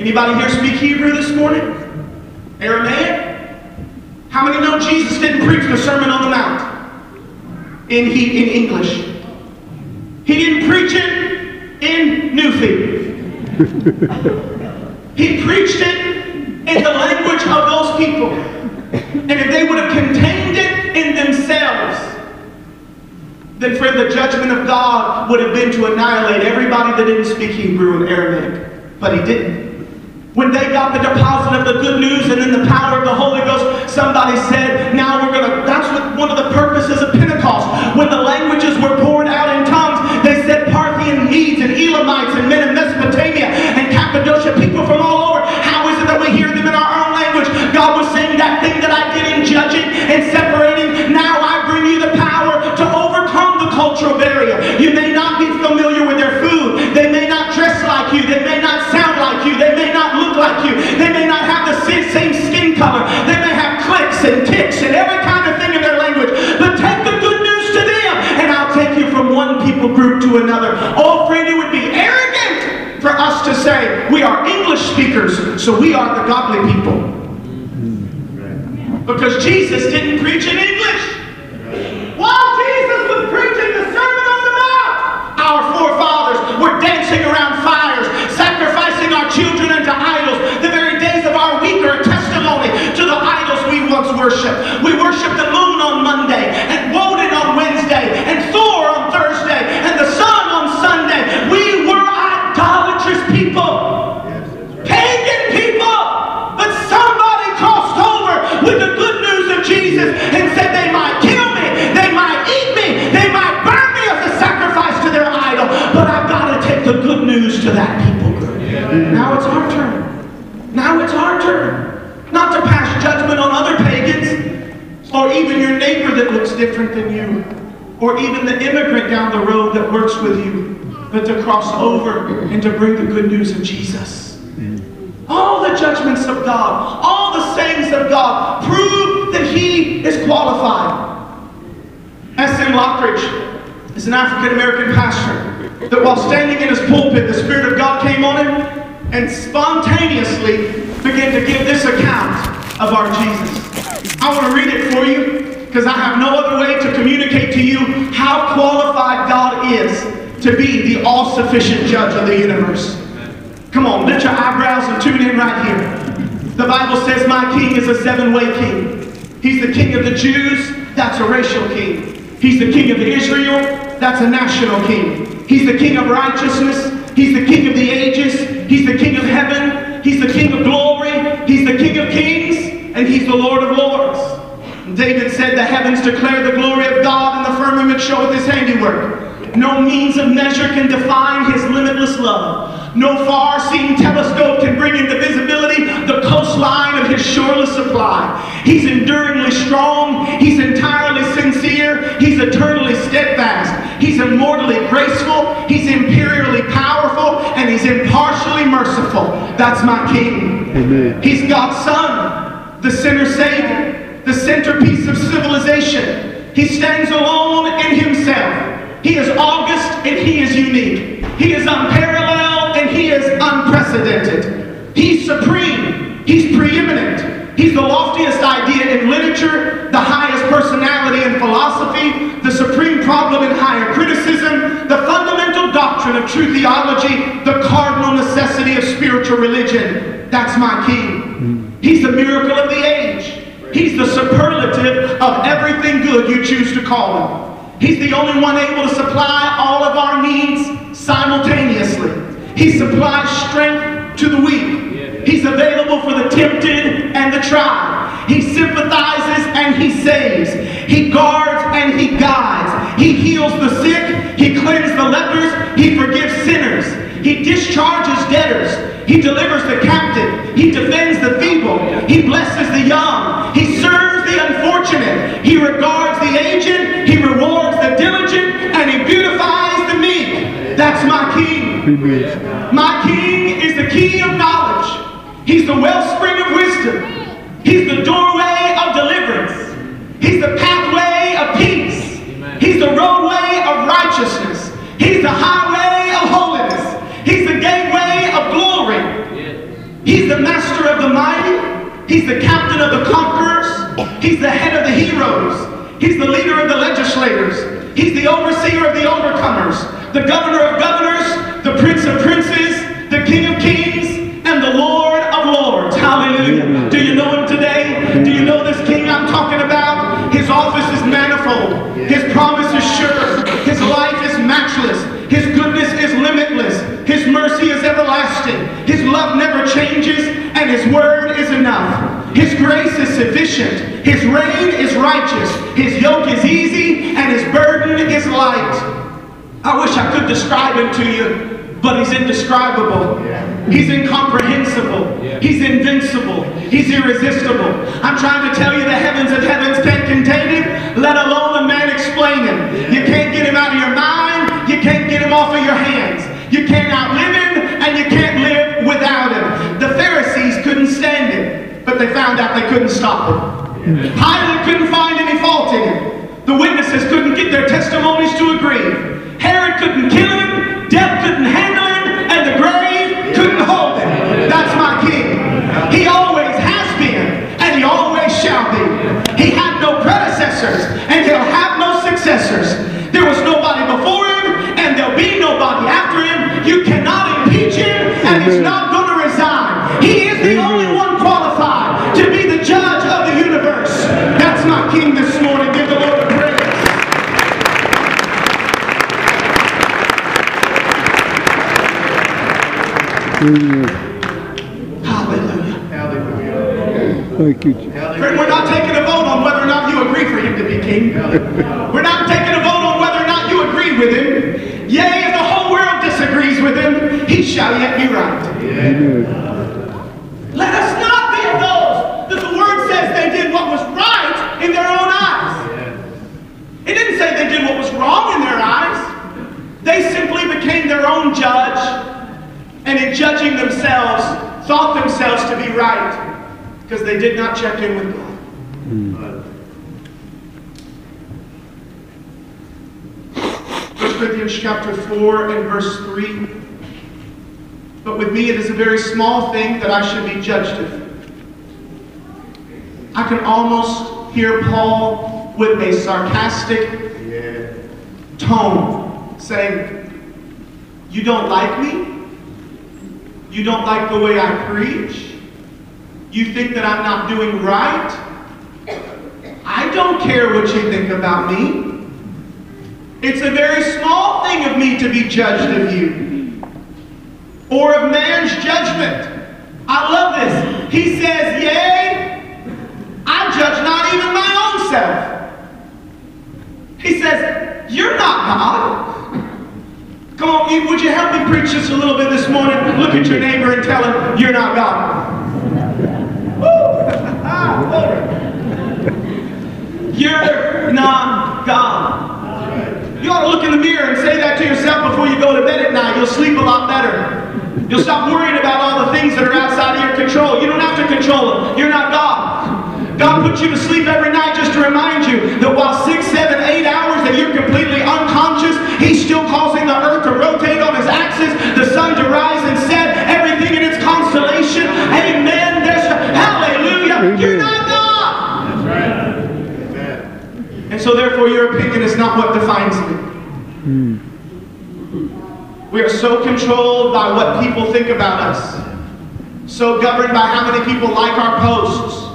Anybody here speak Hebrew this morning? Aramaic? How many know Jesus didn't preach the Sermon on the Mount in, he, in English? He didn't preach it in Newfie. he preached it in the language of those people. And if they would have contained it in themselves, then friend, the judgment of God would have been to annihilate everybody that didn't speak Hebrew and Aramaic. But he didn't. When they got the deposit of the good news and then the power of the Holy Ghost, somebody said, now we're going to, that's what, one of the purposes of Pentecost. When the languages were poured out in tongues, they said Parthian Medes and Elamites and men another. Oh, friend, it would be arrogant for us to say we are English speakers, so we are the godly people. Because Jesus didn't preach in English. While Jesus was preaching the Sermon on the Mount, our forefathers were dancing around fires, sacrificing our children unto idols. The very days of our week are a testimony to the idols we once worshiped. We worshiped the moon on Monday, and Woden on Wednesday, and Thor on Thursday, and the sun on Sunday. We were idolatrous people pagan people. But somebody crossed over with the good news of Jesus and said they might kill me, they might eat me, they might burn me as a sacrifice to their idol. But I've got to take the good news to that people group. Now it's our turn. Now it's our turn. Not to pass judgment on other pagans or even your neighbor that looks different than you or even the immigrant down the road that works with you, but to cross over and to bring the good news of Jesus. Mm-hmm. All the judgments of God, all the sayings of God prove that He is qualified. S.M. Lockridge is an African American pastor that while standing in his pulpit, the Spirit of God came on him and spontaneously began to give this account of our Jesus. I want to read it for you because I have no other way to communicate to you how qualified God is to be the all sufficient judge of the universe. Come on, lift your eyebrows and tune in right here. The Bible says, My king is a seven way king. He's the king of the Jews, that's a racial king. He's the king of Israel, that's a national king. He's the king of righteousness, he's the king of the ages, he's the king of heaven, he's the king of glory, he's the king of kings, and he's the Lord of lords. David said, The heavens declare the glory of God, and the firmament showeth his handiwork. No means of measure can define his limitless love. No far-seeing telescope can bring into visibility the coastline of his shoreless supply. He's enduringly strong. He's entirely sincere. He's eternally steadfast. He's immortally graceful. He's imperially powerful. And he's impartially merciful. That's my king. Amen. He's God's son. the sinner Savior, the centerpiece of civilization. He stands alone in himself. He is august and he is unique. He is unparalleled and he is unprecedented. He's supreme. He's preeminent. He's the loftiest idea in literature, the highest personality in philosophy, the supreme problem in higher criticism, the fundamental doctrine of true theology, the cardinal necessity of spiritual religion. That's my king. Hmm. He's the miracle of the age. He's the superlative of everything good you choose to call him. He's the only one able to supply all of our needs simultaneously. He supplies strength to the weak. He's available for the tempted and the tried. He sympathizes and he saves. He guards and he guides. He heals the sick. He cleanses the lepers. He forgives sinners. He discharges debtors. He delivers the captive. He defends the feeble. He blesses my king. Is the key of knowledge. He's the wellspring of wisdom. He's the doorway of deliverance. He's the pathway of peace. He's the roadway of righteousness. He's the highway of holiness. He's the gateway of glory. He's the master of the mighty. He's the captain of the conquerors. He's the head of the heroes. He's the leader of the legislators. He's the overseer of the overcomers. The governor of governors. King of kings. And the lord of lords. Hallelujah. Do you know him today? Do you know this king I'm talking about? His office is manifold. His promise is sure. His life is matchless. His goodness is limitless. His mercy is everlasting. His love never changes, and His word is enough. His grace is sufficient. His reign is righteous. His yoke is easy, and His burden is light. I wish I could describe Him to you, but He's indescribable. He's incomprehensible. He's invincible. He's irresistible. I'm trying to tell you the heavens of heavens can't contain Him, let alone a man explain Him. You can't get Him out of your mind. You can't get Him off of your hands. You can't outlive Him, and you can't live without Him. The Pharisees couldn't stand Him, but they found out they couldn't stop Him. Pilate couldn't find any fault in Him. The witnesses couldn't get their testimonies to agree. Herod couldn't kill Him. Death couldn't handle Him, and the grave couldn't hold Him. That's my King. He always has been, and He always shall be. He had no predecessors, and He'll have no successors. There was nobody before Him, and there'll be nobody after Him. You cannot impeach He's not going to resign. He is the only one qualified to be the judge of the universe. That's my King this morning. Give the Lord a praise. Amen. Hallelujah. Thank you. Jesus. Friend, we're not taking a vote on whether or not you agree for him to be king. We're not taking a vote on whether or not you agree with him. Yea, if the whole world disagrees with him, he shall yet be. Let us not be of those that the word says they did what was right in their own eyes. It didn't say they did what was wrong in their eyes. They simply became their own judge, and in judging themselves, thought themselves to be right because they did not check in with God. 1 Corinthians chapter 4 and verse 3. But with me it is a very small thing that I should be judged of. I can almost hear Paul with a sarcastic tone saying, You don't like me? You don't like the way I preach? You think that I'm not doing right? I don't care what you think about me. It's a very small thing of me to be judged of you or of man's judgment. I love this. He says, Yea, I judge not even my own self. He says, You're not God. Come on, would you help me preach just a little bit this morning? Look at your neighbor and tell him, You're not God. You're not God. You ought to look in the mirror and say that to yourself before you go to bed at night. You'll sleep a lot better. You'll stop worrying about all the things that are outside of your control. You don't have to control them. You're not God. God puts you to sleep every night just to remind you that while six, seven, eight hours that you're completely unconscious, He's still causing the earth to rotate on His axis, the sun to rise and set, everything in its constellation. Amen. There's hallelujah. You're not God. That's right. Amen. And so therefore your opinion is not what defines me. Hmm. We are so controlled by what people think about us. So governed by how many people like our posts.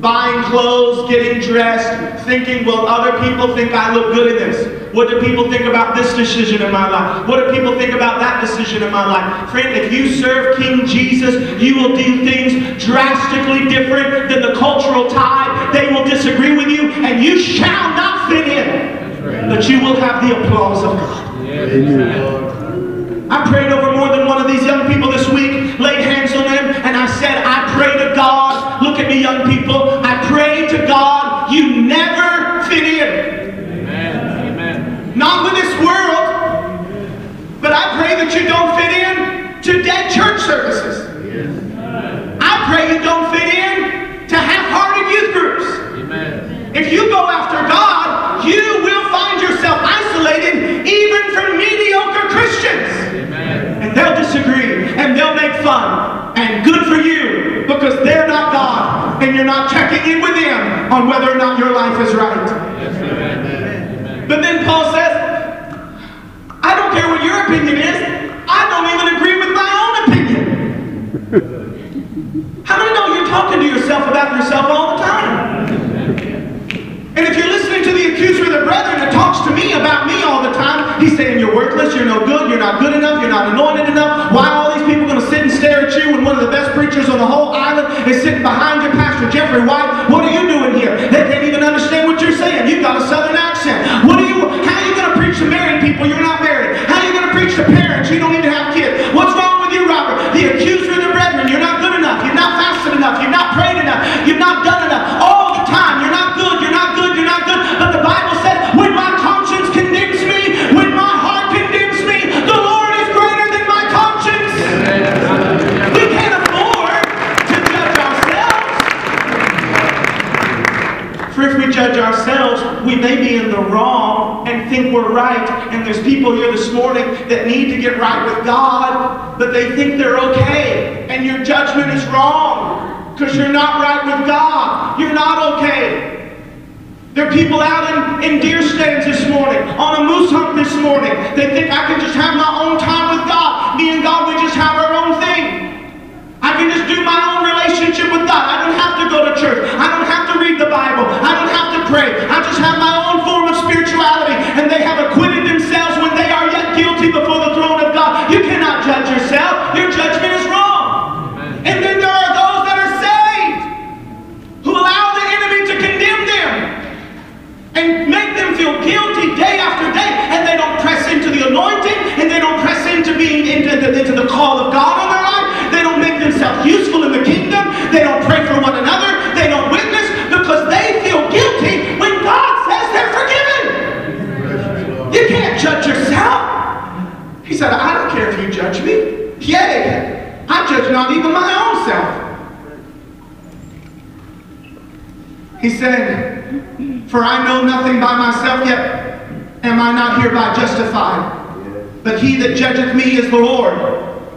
Buying clothes, getting dressed, thinking, will other people think I look good in this? What do people think about this decision in my life? What do people think about that decision in my life? Friend, if you serve King Jesus, you will do things drastically different than the cultural tide. They will disagree with you, and you shall not fit in. But you will have the applause of God. I prayed over more than one of these young people this week, laid hands on them, and I said, I pray to God, look at me, young people, I pray to God, you never fit in. Not with this world, but I pray that you don't fit in to dead church services. I pray you don't fit in to half-hearted youth groups. If you go after God, you will find yourself isolated even from mediocre Christians. And they'll disagree and they'll make fun. And good for you because they're not God and you're not checking in with them on whether or not your life is right. But then Paul says, I don't care what your opinion is. I don't even agree with my own opinion. How many know you're talking to yourself about yourself all the time? And if you're listening to the accuser of the brethren that talks to me about me all the time, he's saying you're worthless, you're no good, you're not good enough, you're not anointed enough. Why are all these people going to sit and stare at you when one of the best preachers on the whole island is sitting behind you, Pastor Jeffrey White? And we're right. And there's people here this morning that need to get right with God, but they think they're okay. And your judgment is wrong because you're not right with God. You're not okay. There are people out in, in deer stands this morning, on a moose hunt this morning. They think I can just have my own time said, I don't care if you judge me. Yea, I judge not even my own self. He said, For I know nothing by myself, yet am I not hereby justified. But he that judgeth me is the Lord.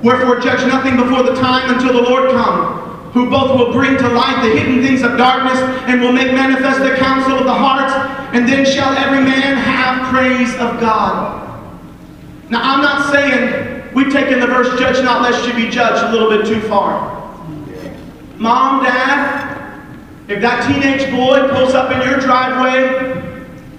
Wherefore judge nothing before the time until the Lord come, who both will bring to light the hidden things of darkness, and will make manifest the counsel of the hearts, and then shall every man have praise of God. Now I'm not saying we've taken the verse, judge not lest you be judged, a little bit too far. Mom, Dad, if that teenage boy pulls up in your driveway,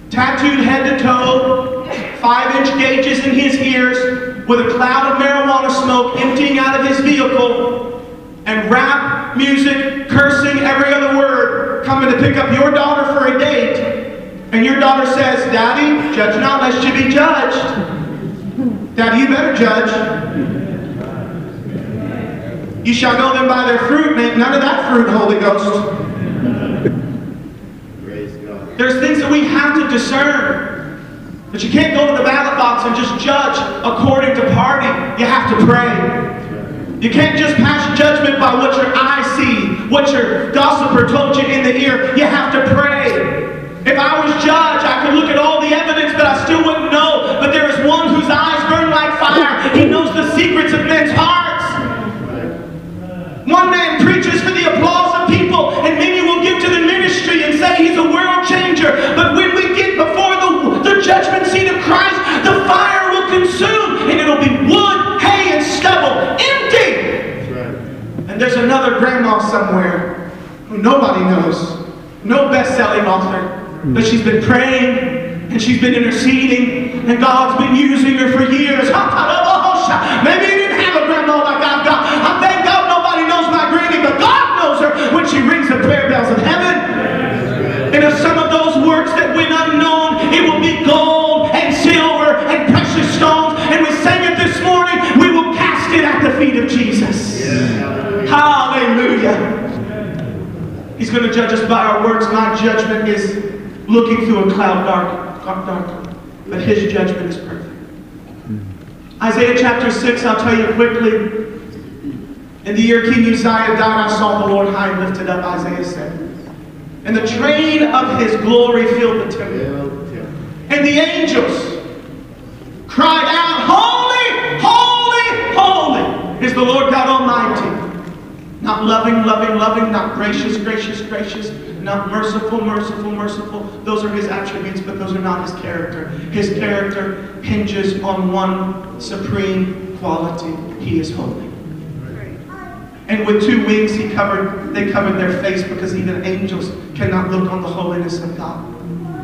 tattooed head to toe, five inch gauges in his ears, with a cloud of marijuana smoke emptying out of his vehicle, and rap music, cursing every other word, coming to pick up your daughter for a date, and your daughter says, Daddy, judge not lest you be judged. Daddy, you better judge. You shall know them by their fruit, ain't none of that fruit, Holy Ghost. There's things that we have to discern. But you can't go to the ballot box and just judge according to party. You have to pray. You can't just pass judgment by what your eyes see what your gossiper told you in the ear. You have to pray. If I was judge, I could look at all the evidence, but I still wouldn't know. But there is one whose eyes burn like fire. He knows the secrets of men's hearts. One man preaches for the applause of people, and many will give to the ministry and say he's a world changer. But when we get before the, the judgment seat of Christ, the fire will consume, and it'll be wood, hay, and stubble, empty. And there's another grandma somewhere who nobody knows, no best-selling author, but she's been praying and she's been interceding, and God's been using her for years. Maybe judgment is looking through a cloud dark, dark. But his judgment is perfect. Isaiah chapter 6, I'll tell you quickly. In the year King Uzziah died, I saw the Lord high and lifted up, Isaiah said. And the train of his glory filled the temple. And the angels cried out, Holy, holy, holy is the Lord God Almighty. Not loving, loving, loving, not gracious, gracious, gracious, not merciful, merciful, merciful. Those are his attributes, but those are not his character. His character hinges on one supreme quality. He is holy. And with two wings he covered, they covered their face because even angels cannot look on the holiness of God.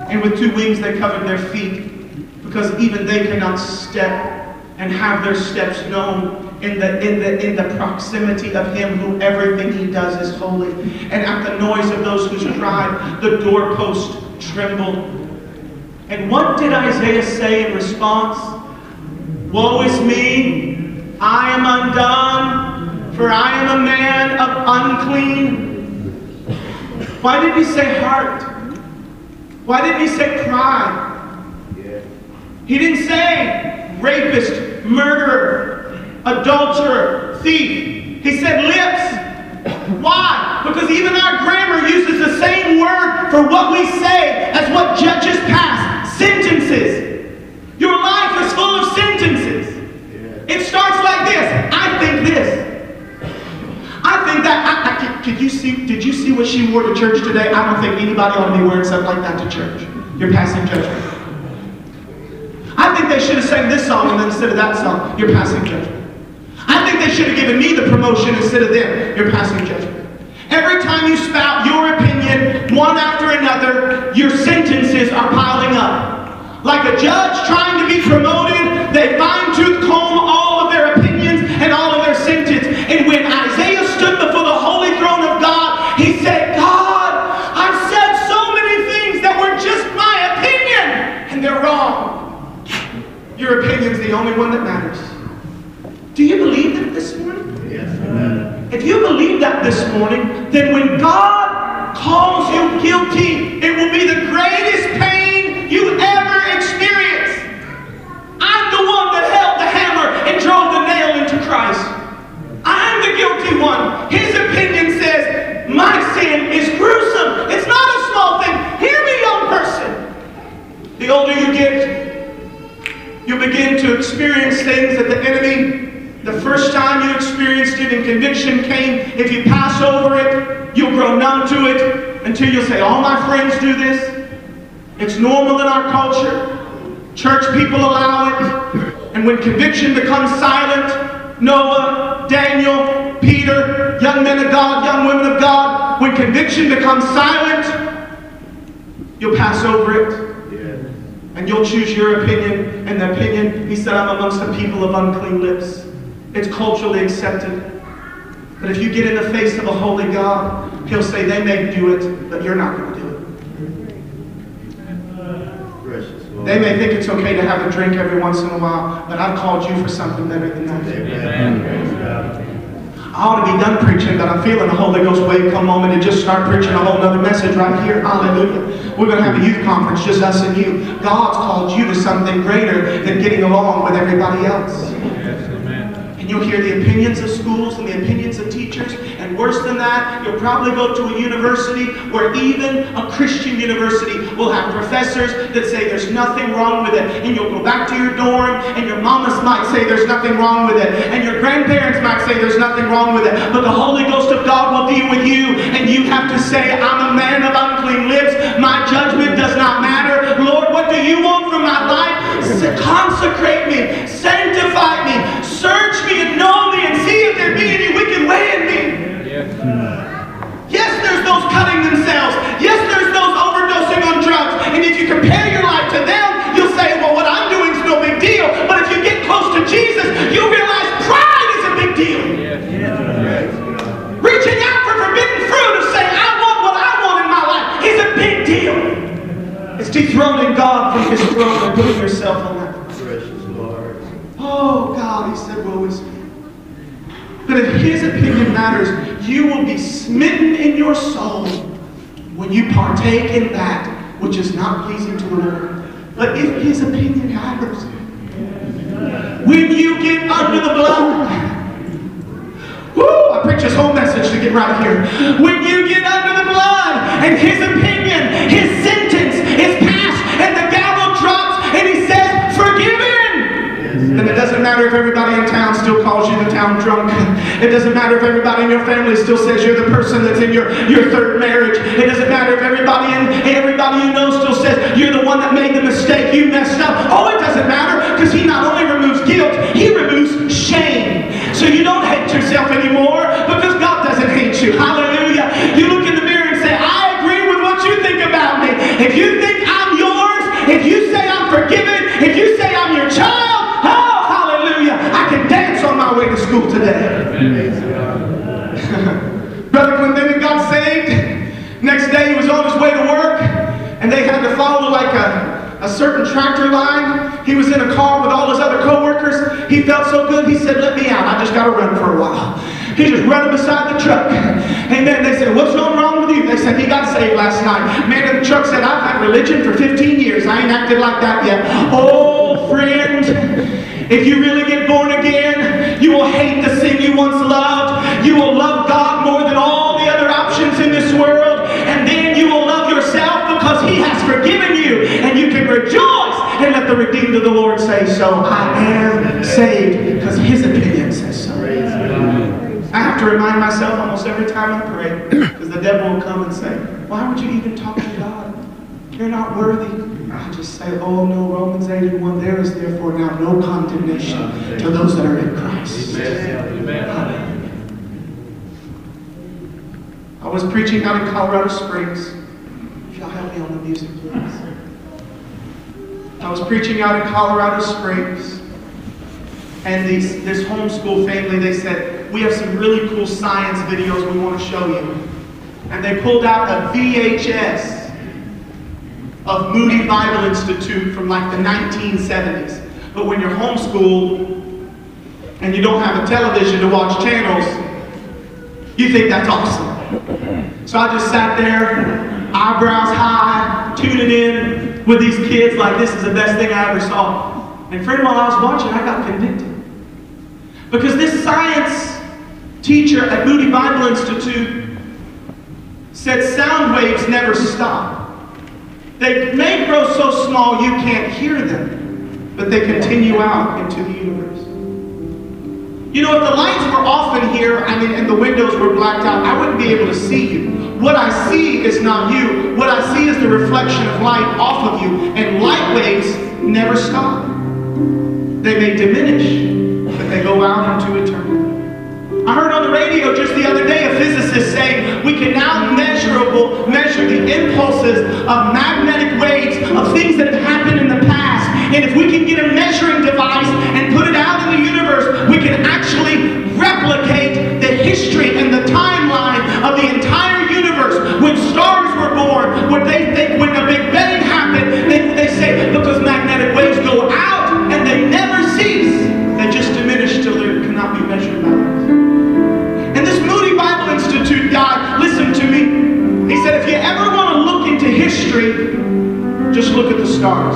And with two wings they covered their feet because even they cannot step and have their steps known in the, in the, in the proximity of him who everything he does is holy. And at the noise of those who cried, the doorpost trembled. And what did Isaiah say in response? Woe is me, I am undone, for I am a man of unclean. Why did he say heart? Why didn't he say pride? He didn't say rapist, murderer, adulterer, thief. He said lips. Why? Because even our grammar uses the same word for what we say as what judges pass. Sentences. Your life is full of sentences. It starts like this. I think this. I think that. I, I, you see? Did you see what she wore to church today? I don't think anybody ought to be wearing something like that to church. You're passing judgment. I think they should have sang this song and then instead of that song, you're passing judgment. I think they should have given me the promotion instead of them. You're passing judgment. Every time you spout your opinion, one after another, your sentences are piling up. Like a judge trying to be promoted, they fine tooth comb all of their opinions and all of their sentences. And when Isaiah stood before the holy throne of God, he said, God, I've said so many things that were just my opinion, and they're wrong. Your opinion's the only one that matters. Do you believe? If you believe that this morning, then when God calls you guilty, it will be the greatest pain you ever experience. I'm the one that held the hammer and drove the nail into Christ. I'm the guilty one. His opinion says, my sin is gruesome. It's not a small thing. Hear me, young person. The older you get, you begin to experience things that the enemy the first time you experienced it and conviction came, if you pass over it, you'll grow numb to it until you'll say, all my friends do this. It's normal in our culture. Church people allow it. And when conviction becomes silent, Noah, Daniel, Peter, young men of God, young women of God, when conviction becomes silent, you'll pass over it. And you'll choose your opinion. And the opinion, he said, I'm amongst the people of unclean lips. It's culturally accepted. But if you get in the face of a holy God, he'll say, they may do it, but you're not going to do it. They may think it's okay to have a drink every once in a while, but I've called you for something better than that. I ought to be done preaching, but I'm feeling the Holy Ghost wave come on and to just start preaching a whole other message right here. Hallelujah. We're going to have a youth conference, just us and you. God's called you to something greater than getting along with everybody else. And you'll hear the opinions of schools and the opinions of teachers, and worse than that, you'll probably go to a university where even a Christian university will have professors that say there's nothing wrong with it. And you'll go back to your dorm and your mamas might say there's nothing wrong with it. And your grandparents might say there's nothing wrong with it. But the Holy Ghost of God will deal with you and you have to say, I'm a man of unclean lips. My judgment does not matter. Lord, what do you want from my life? Consecrate me, sanctify me, search me and know me and see if there be any wicked way in me. Yes, there's those cutting themselves. Yes, there's those overdosing on drugs. And if you compare your life to them, you'll say, well, what I'm doing is no big deal. But if you get close to Jesus, you realize pride is a big deal. Reaching out for forbidden fruit of saying, I want what I want in my life is a big deal. It's dethroning God from his throne and putting yourself on that. Oh, God, he said, woe is me. But if his opinion matters, you will be smitten in your soul when you partake in that which is not pleasing to the Lord. But if his opinion matters, when you get under the blood, I preach this whole message to get right here. When you get under the blood and his opinion, his sentence Then it doesn't matter if everybody in town still calls you the town drunk. It doesn't matter if everybody in your family still says you're the person that's in your, your third marriage. It doesn't matter if everybody in everybody you know still says you're the one that made the mistake, you messed up. Oh, it doesn't matter because he not only removes guilt, he removes shame. So you don't hate yourself anymore because God doesn't hate you. Hallelujah. You look in the mirror and say, I agree with what you think about me. If you think I'm yours, if you say I'm forgiven, if you say I'm your child, oh, hallelujah, I can dance on my way to school today. Brother Clinton got saved. Next day he was on his way to work, and they had to follow like a, a certain tractor line. He was in a car with all his other co-workers. He felt so good, he said, let me out. I just got to run for a while. He just running beside the truck. Amen. They said, what's going wrong with you? They said, he got saved last night. Man in the truck said, I've had religion for 15 years. I ain't acted like that yet. Oh, friend, if you really get born again, you will hate the sin you once loved. You will love God more than all the other options in this world. And then you will love yourself because he has forgiven you. And you can rejoice and let the redeemed of the Lord say so. I am saved because his opinion says so. I have to remind myself almost every time I pray because the devil will come and say, Why would you even talk to God? You're not worthy. I just say, Oh no, Romans 8 and 1, there is therefore now no condemnation to those that are in Christ. Amen. I was preaching out in Colorado Springs. Y'all help me on the music, please. I was preaching out in Colorado Springs. And these, this homeschool family, they said, we have some really cool science videos we want to show you. And they pulled out a VHS of Moody Bible Institute from like the 1970s. But when you're homeschooled and you don't have a television to watch channels, you think that's awesome. So I just sat there, eyebrows high, tuning in with these kids like this is the best thing I ever saw. And friend, while I was watching, I got convicted. Because this science teacher at Moody Bible Institute said sound waves never stop. They may grow so small you can't hear them, but they continue out into the universe. You know, if the lights were off in here, I mean, and the windows were blacked out, I wouldn't be able to see you. What I see is not you. What I see is the reflection of light off of you, and light waves never stop. They may diminish, but they go out into eternity. I heard on the radio just the other day a physicist saying we can now measurable measure the impulses of magnetic waves of things that have happened in the past. And if we can get a measuring device of the entire universe. When stars were born, what they think when the Big Bang happened, they, they say because magnetic waves go out and they never cease, they just diminish till they cannot be measured by. And this Moody Bible Institute guy, listen to me. He said, if you ever want to look into history, just look at the stars.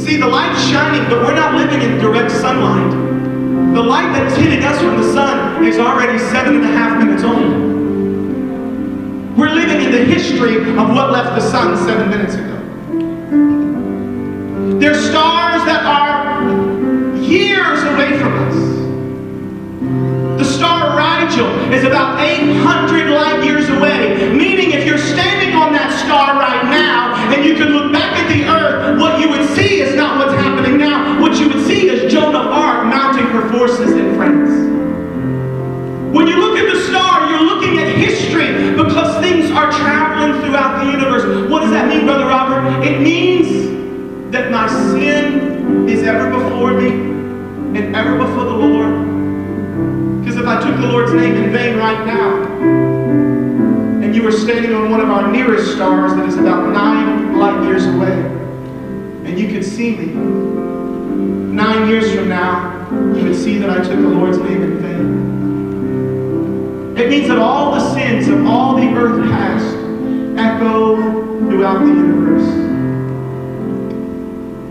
See, the light's shining, but we're not living in direct sunlight. The light that is hitting us from the sun is already seven and a half minutes old. We're living in the history of what left the sun seven minutes ago. There's stars that are years away from us. The star Rigel is about 800 light years away, meaning if you're standing on that star right now and you can look It means that my sin is ever before me and ever before the Lord. Because if I took the Lord's name in vain right now, and you were standing on one of our nearest stars that is about nine light years away, and you could see me, nine years from now, you would see that I took the Lord's name in vain. It means that all the sins of all the earth past echo throughout the universe.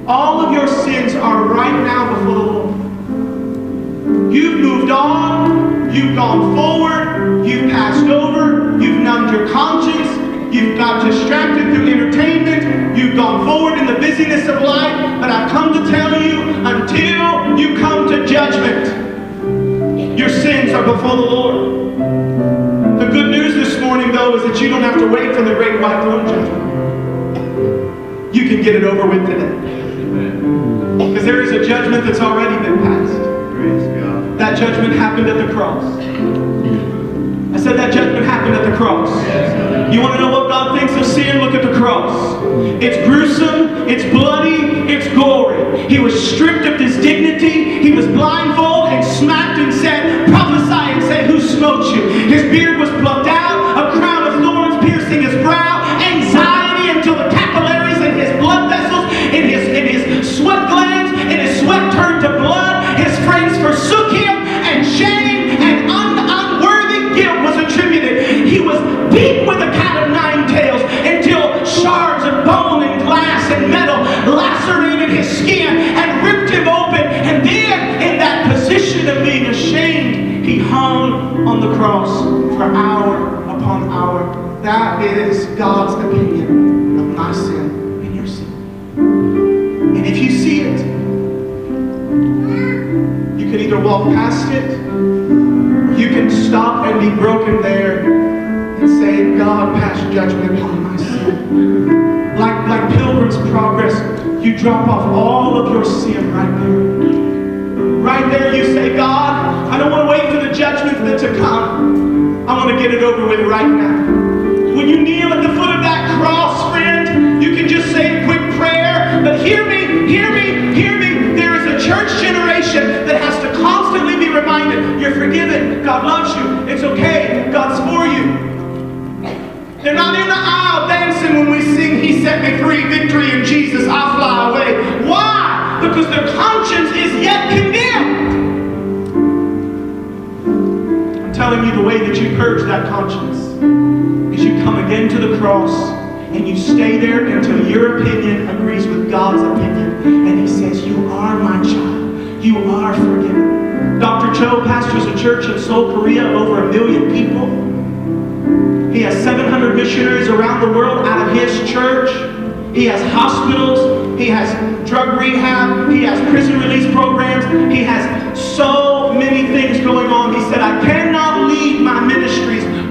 All of your sins are right now before the Lord. You've moved on, you've gone forward, you've passed over, you've numbed your conscience, you've got distracted through entertainment, you've gone forward in the busyness of life, but I've come to tell you until you come to judgment, your sins are before the Lord. The good news this morning, though, is that you don't have to wait for the great white throne judgment. You can get it over with today. Because there is a judgment that's already been passed. Praise God. That judgment happened at the cross. I said that judgment happened at the cross. You want to know what God thinks of sin? Look at the cross. It's gruesome, it's bloody, it's gory. He was stripped of his dignity, he was blindfolded and smacked and said, prophesy and say, Who smote you? His beard was plucked out, a crown of thorns piercing his brow, anxiety until the capillaries in his blood vessels, in his in his sweat cross for hour upon hour. That is God's opinion of my sin and your sin. And if you see it, you can either walk past it, or you can stop and be broken there and say, God, pass judgment on my sin. Like, like Pilgrim's Progress, you drop off all of your sin right there. Right there, you say, God, I don't want to wait for the judgment that to come. I want to get it over with right now. When you kneel at the foot of that cross, friend, you can just say a quick prayer, but hear me, hear me, hear me. There is a church generation that has to constantly be reminded you're forgiven, God loves you, it's okay, God's for you. They're not in the aisle dancing when we sing, He set me free, victory in Jesus, I fly away. Why? Because their conscience is yet. The way that you purge that conscience is you come again to the cross and you stay there until your opinion agrees with God's opinion. And He says, You are my child. You are forgiven. Dr. Cho pastors a church in Seoul, Korea, over a million people. He has 700 missionaries around the world out of his church. He has hospitals. He has drug rehab. He has prison release programs. He has so many things going on. He said, I ministries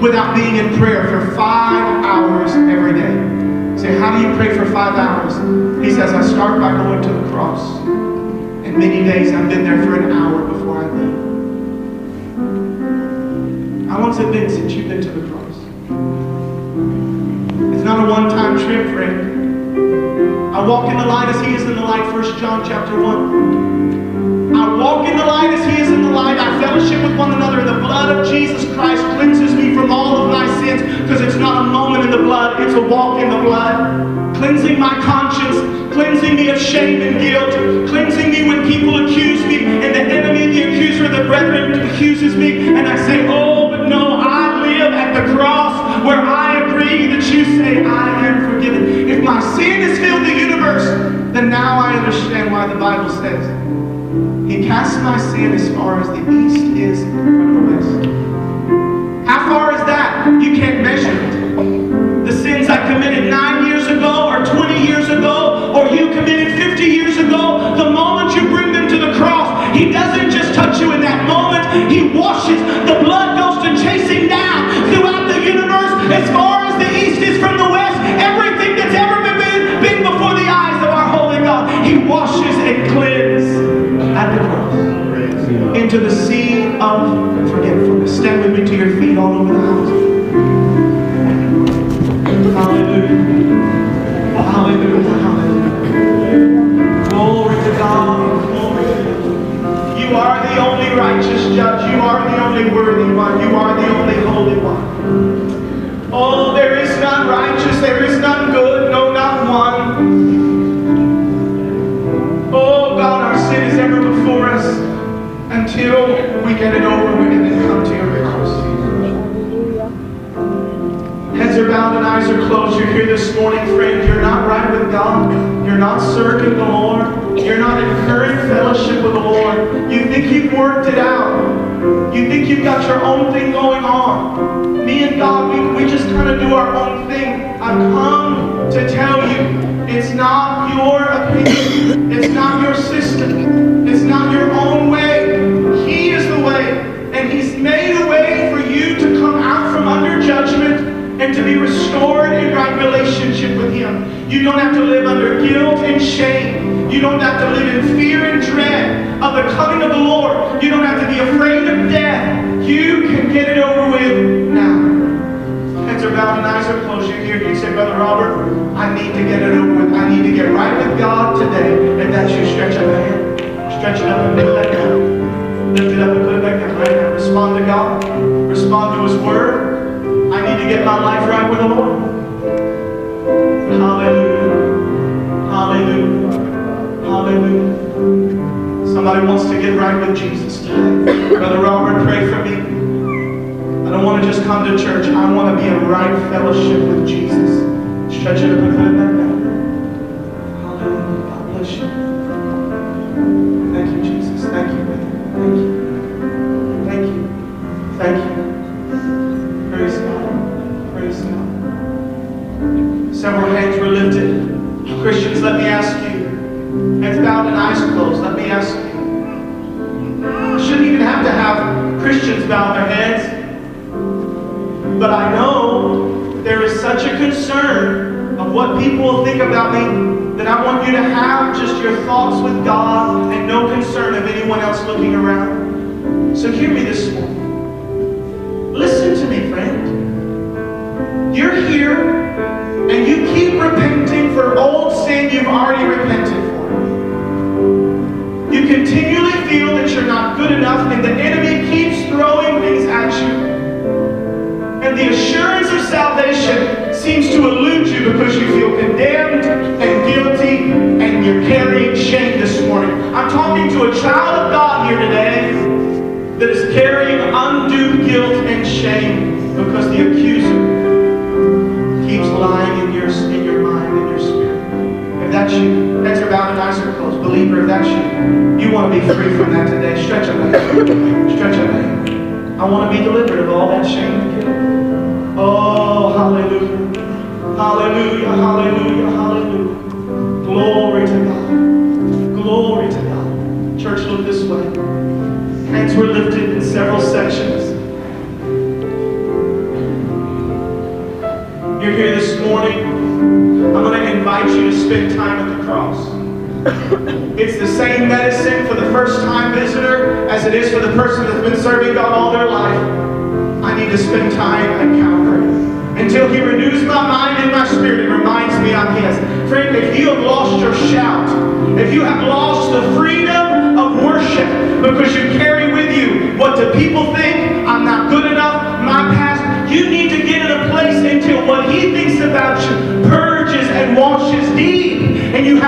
without being in prayer for five hours every day. Say, how do you pray for five hours? He says, I start by going to the cross. And many days I've been there for an hour before I leave. How long's it been since you've been to the cross? It's not a one-time trip, friend. I walk in the light as he is in the light, 1 John chapter 1. I walk in the light as he is in the light. I fellowship with one another. The blood of Jesus Christ cleanses me from all of my sins because it's not a moment in the blood, it's a walk in the blood. Cleansing my conscience, cleansing me of shame and guilt, cleansing me when people accuse me and the enemy, the accuser, the brethren accuses me, and I say, Oh, but no, I live at the cross where I agree that you say I am forgiven. If my sin has filled the universe, then now I understand why the Bible says he cast my sin as far as the east is from the west. How far is that? You can't measure it. The sins I committed nine up forgetfulness. Stand with me to your feet all over the house. Hallelujah. Hallelujah. Hallelujah. Glory to God. Glory to God. You are the only righteous judge. You are the only worthy one. You are the only holy one. Oh, there is none righteous. There is none good. close, you're here this morning, friend. You're not right with God. You're not serving the Lord. You're not in current fellowship with the Lord. You think you've worked it out. You think you've got your own thing going on. Me and God, we, we just kind of do our own thing. I've come to tell you, it's not your opinion. It's not your system.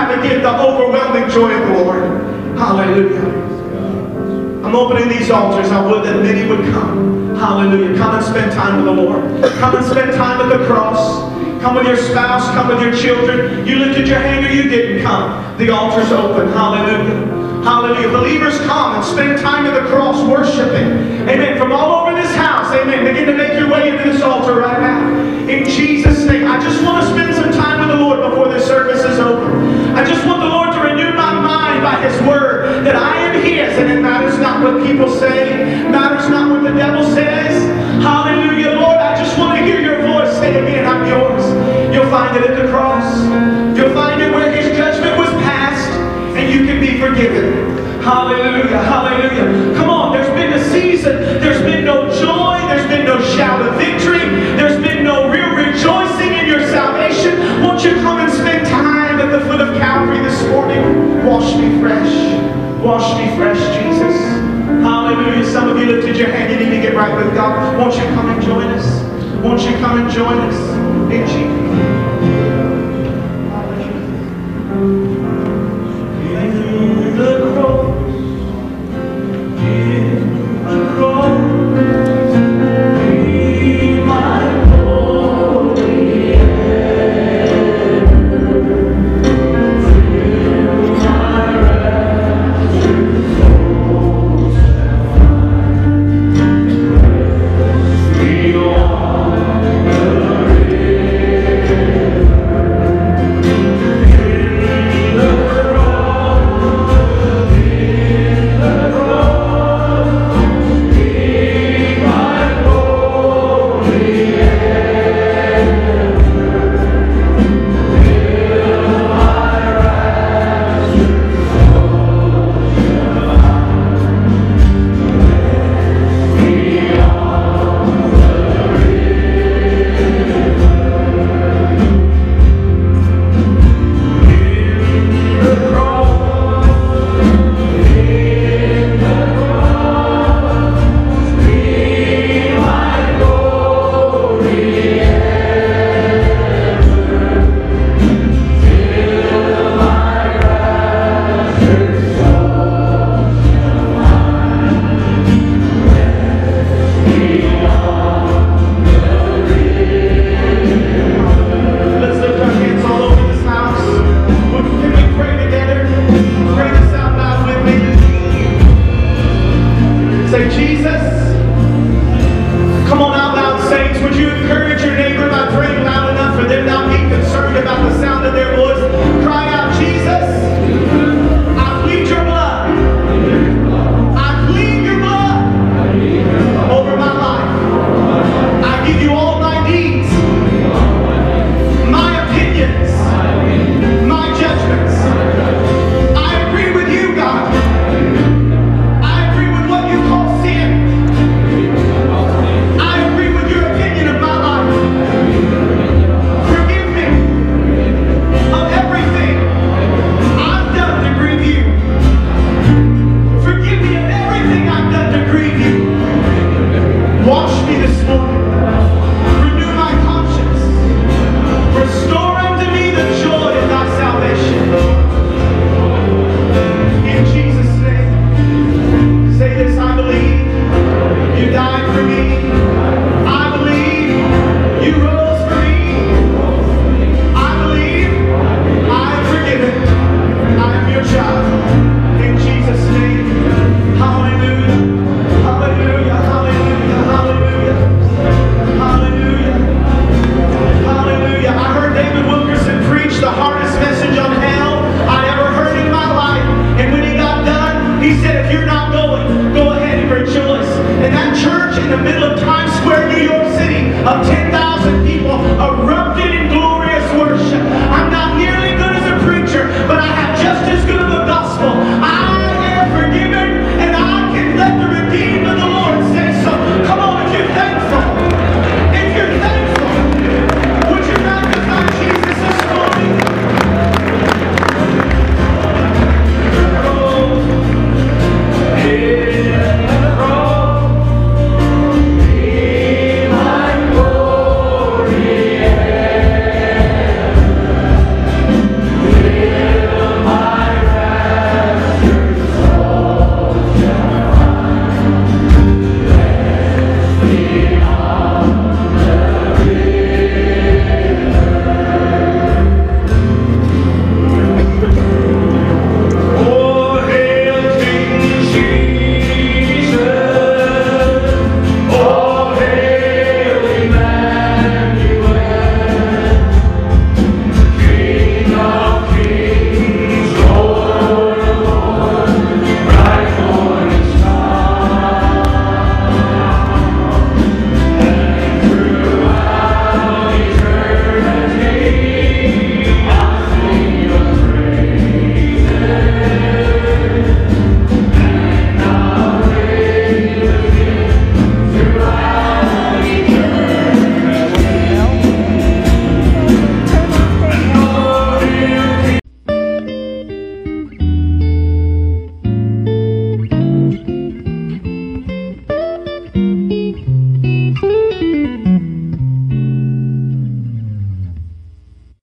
time get the overwhelming joy of the Lord. Hallelujah. I'm opening these altars. I would that many would come. Hallelujah. Come and spend time with the Lord. Come and spend time at the cross. Come with your spouse. Come with your children. You lifted your hand or you didn't come. The altar's open. Hallelujah. Hallelujah. Believers come and spend time at the cross worshiping. Amen. From all over this house. Amen. Begin to make your way into this altar right now. In Jesus' name. I just want to spend some time with the Lord before this service is over. I just want the Lord to renew my mind by His Word that I am His and it matters not what people say, matters not what the devil says. Hallelujah, Lord. I just want to hear your voice say to me, and I'm yours. You'll find it at the cross. You'll find it where His judgment was passed, and you can be forgiven. Hallelujah, hallelujah. wash me fresh. Wash me fresh, Jesus. Hallelujah. Some of you lifted your hand. You need to get right with God. Won't you come and join us? Won't you come and join us? In Jesus.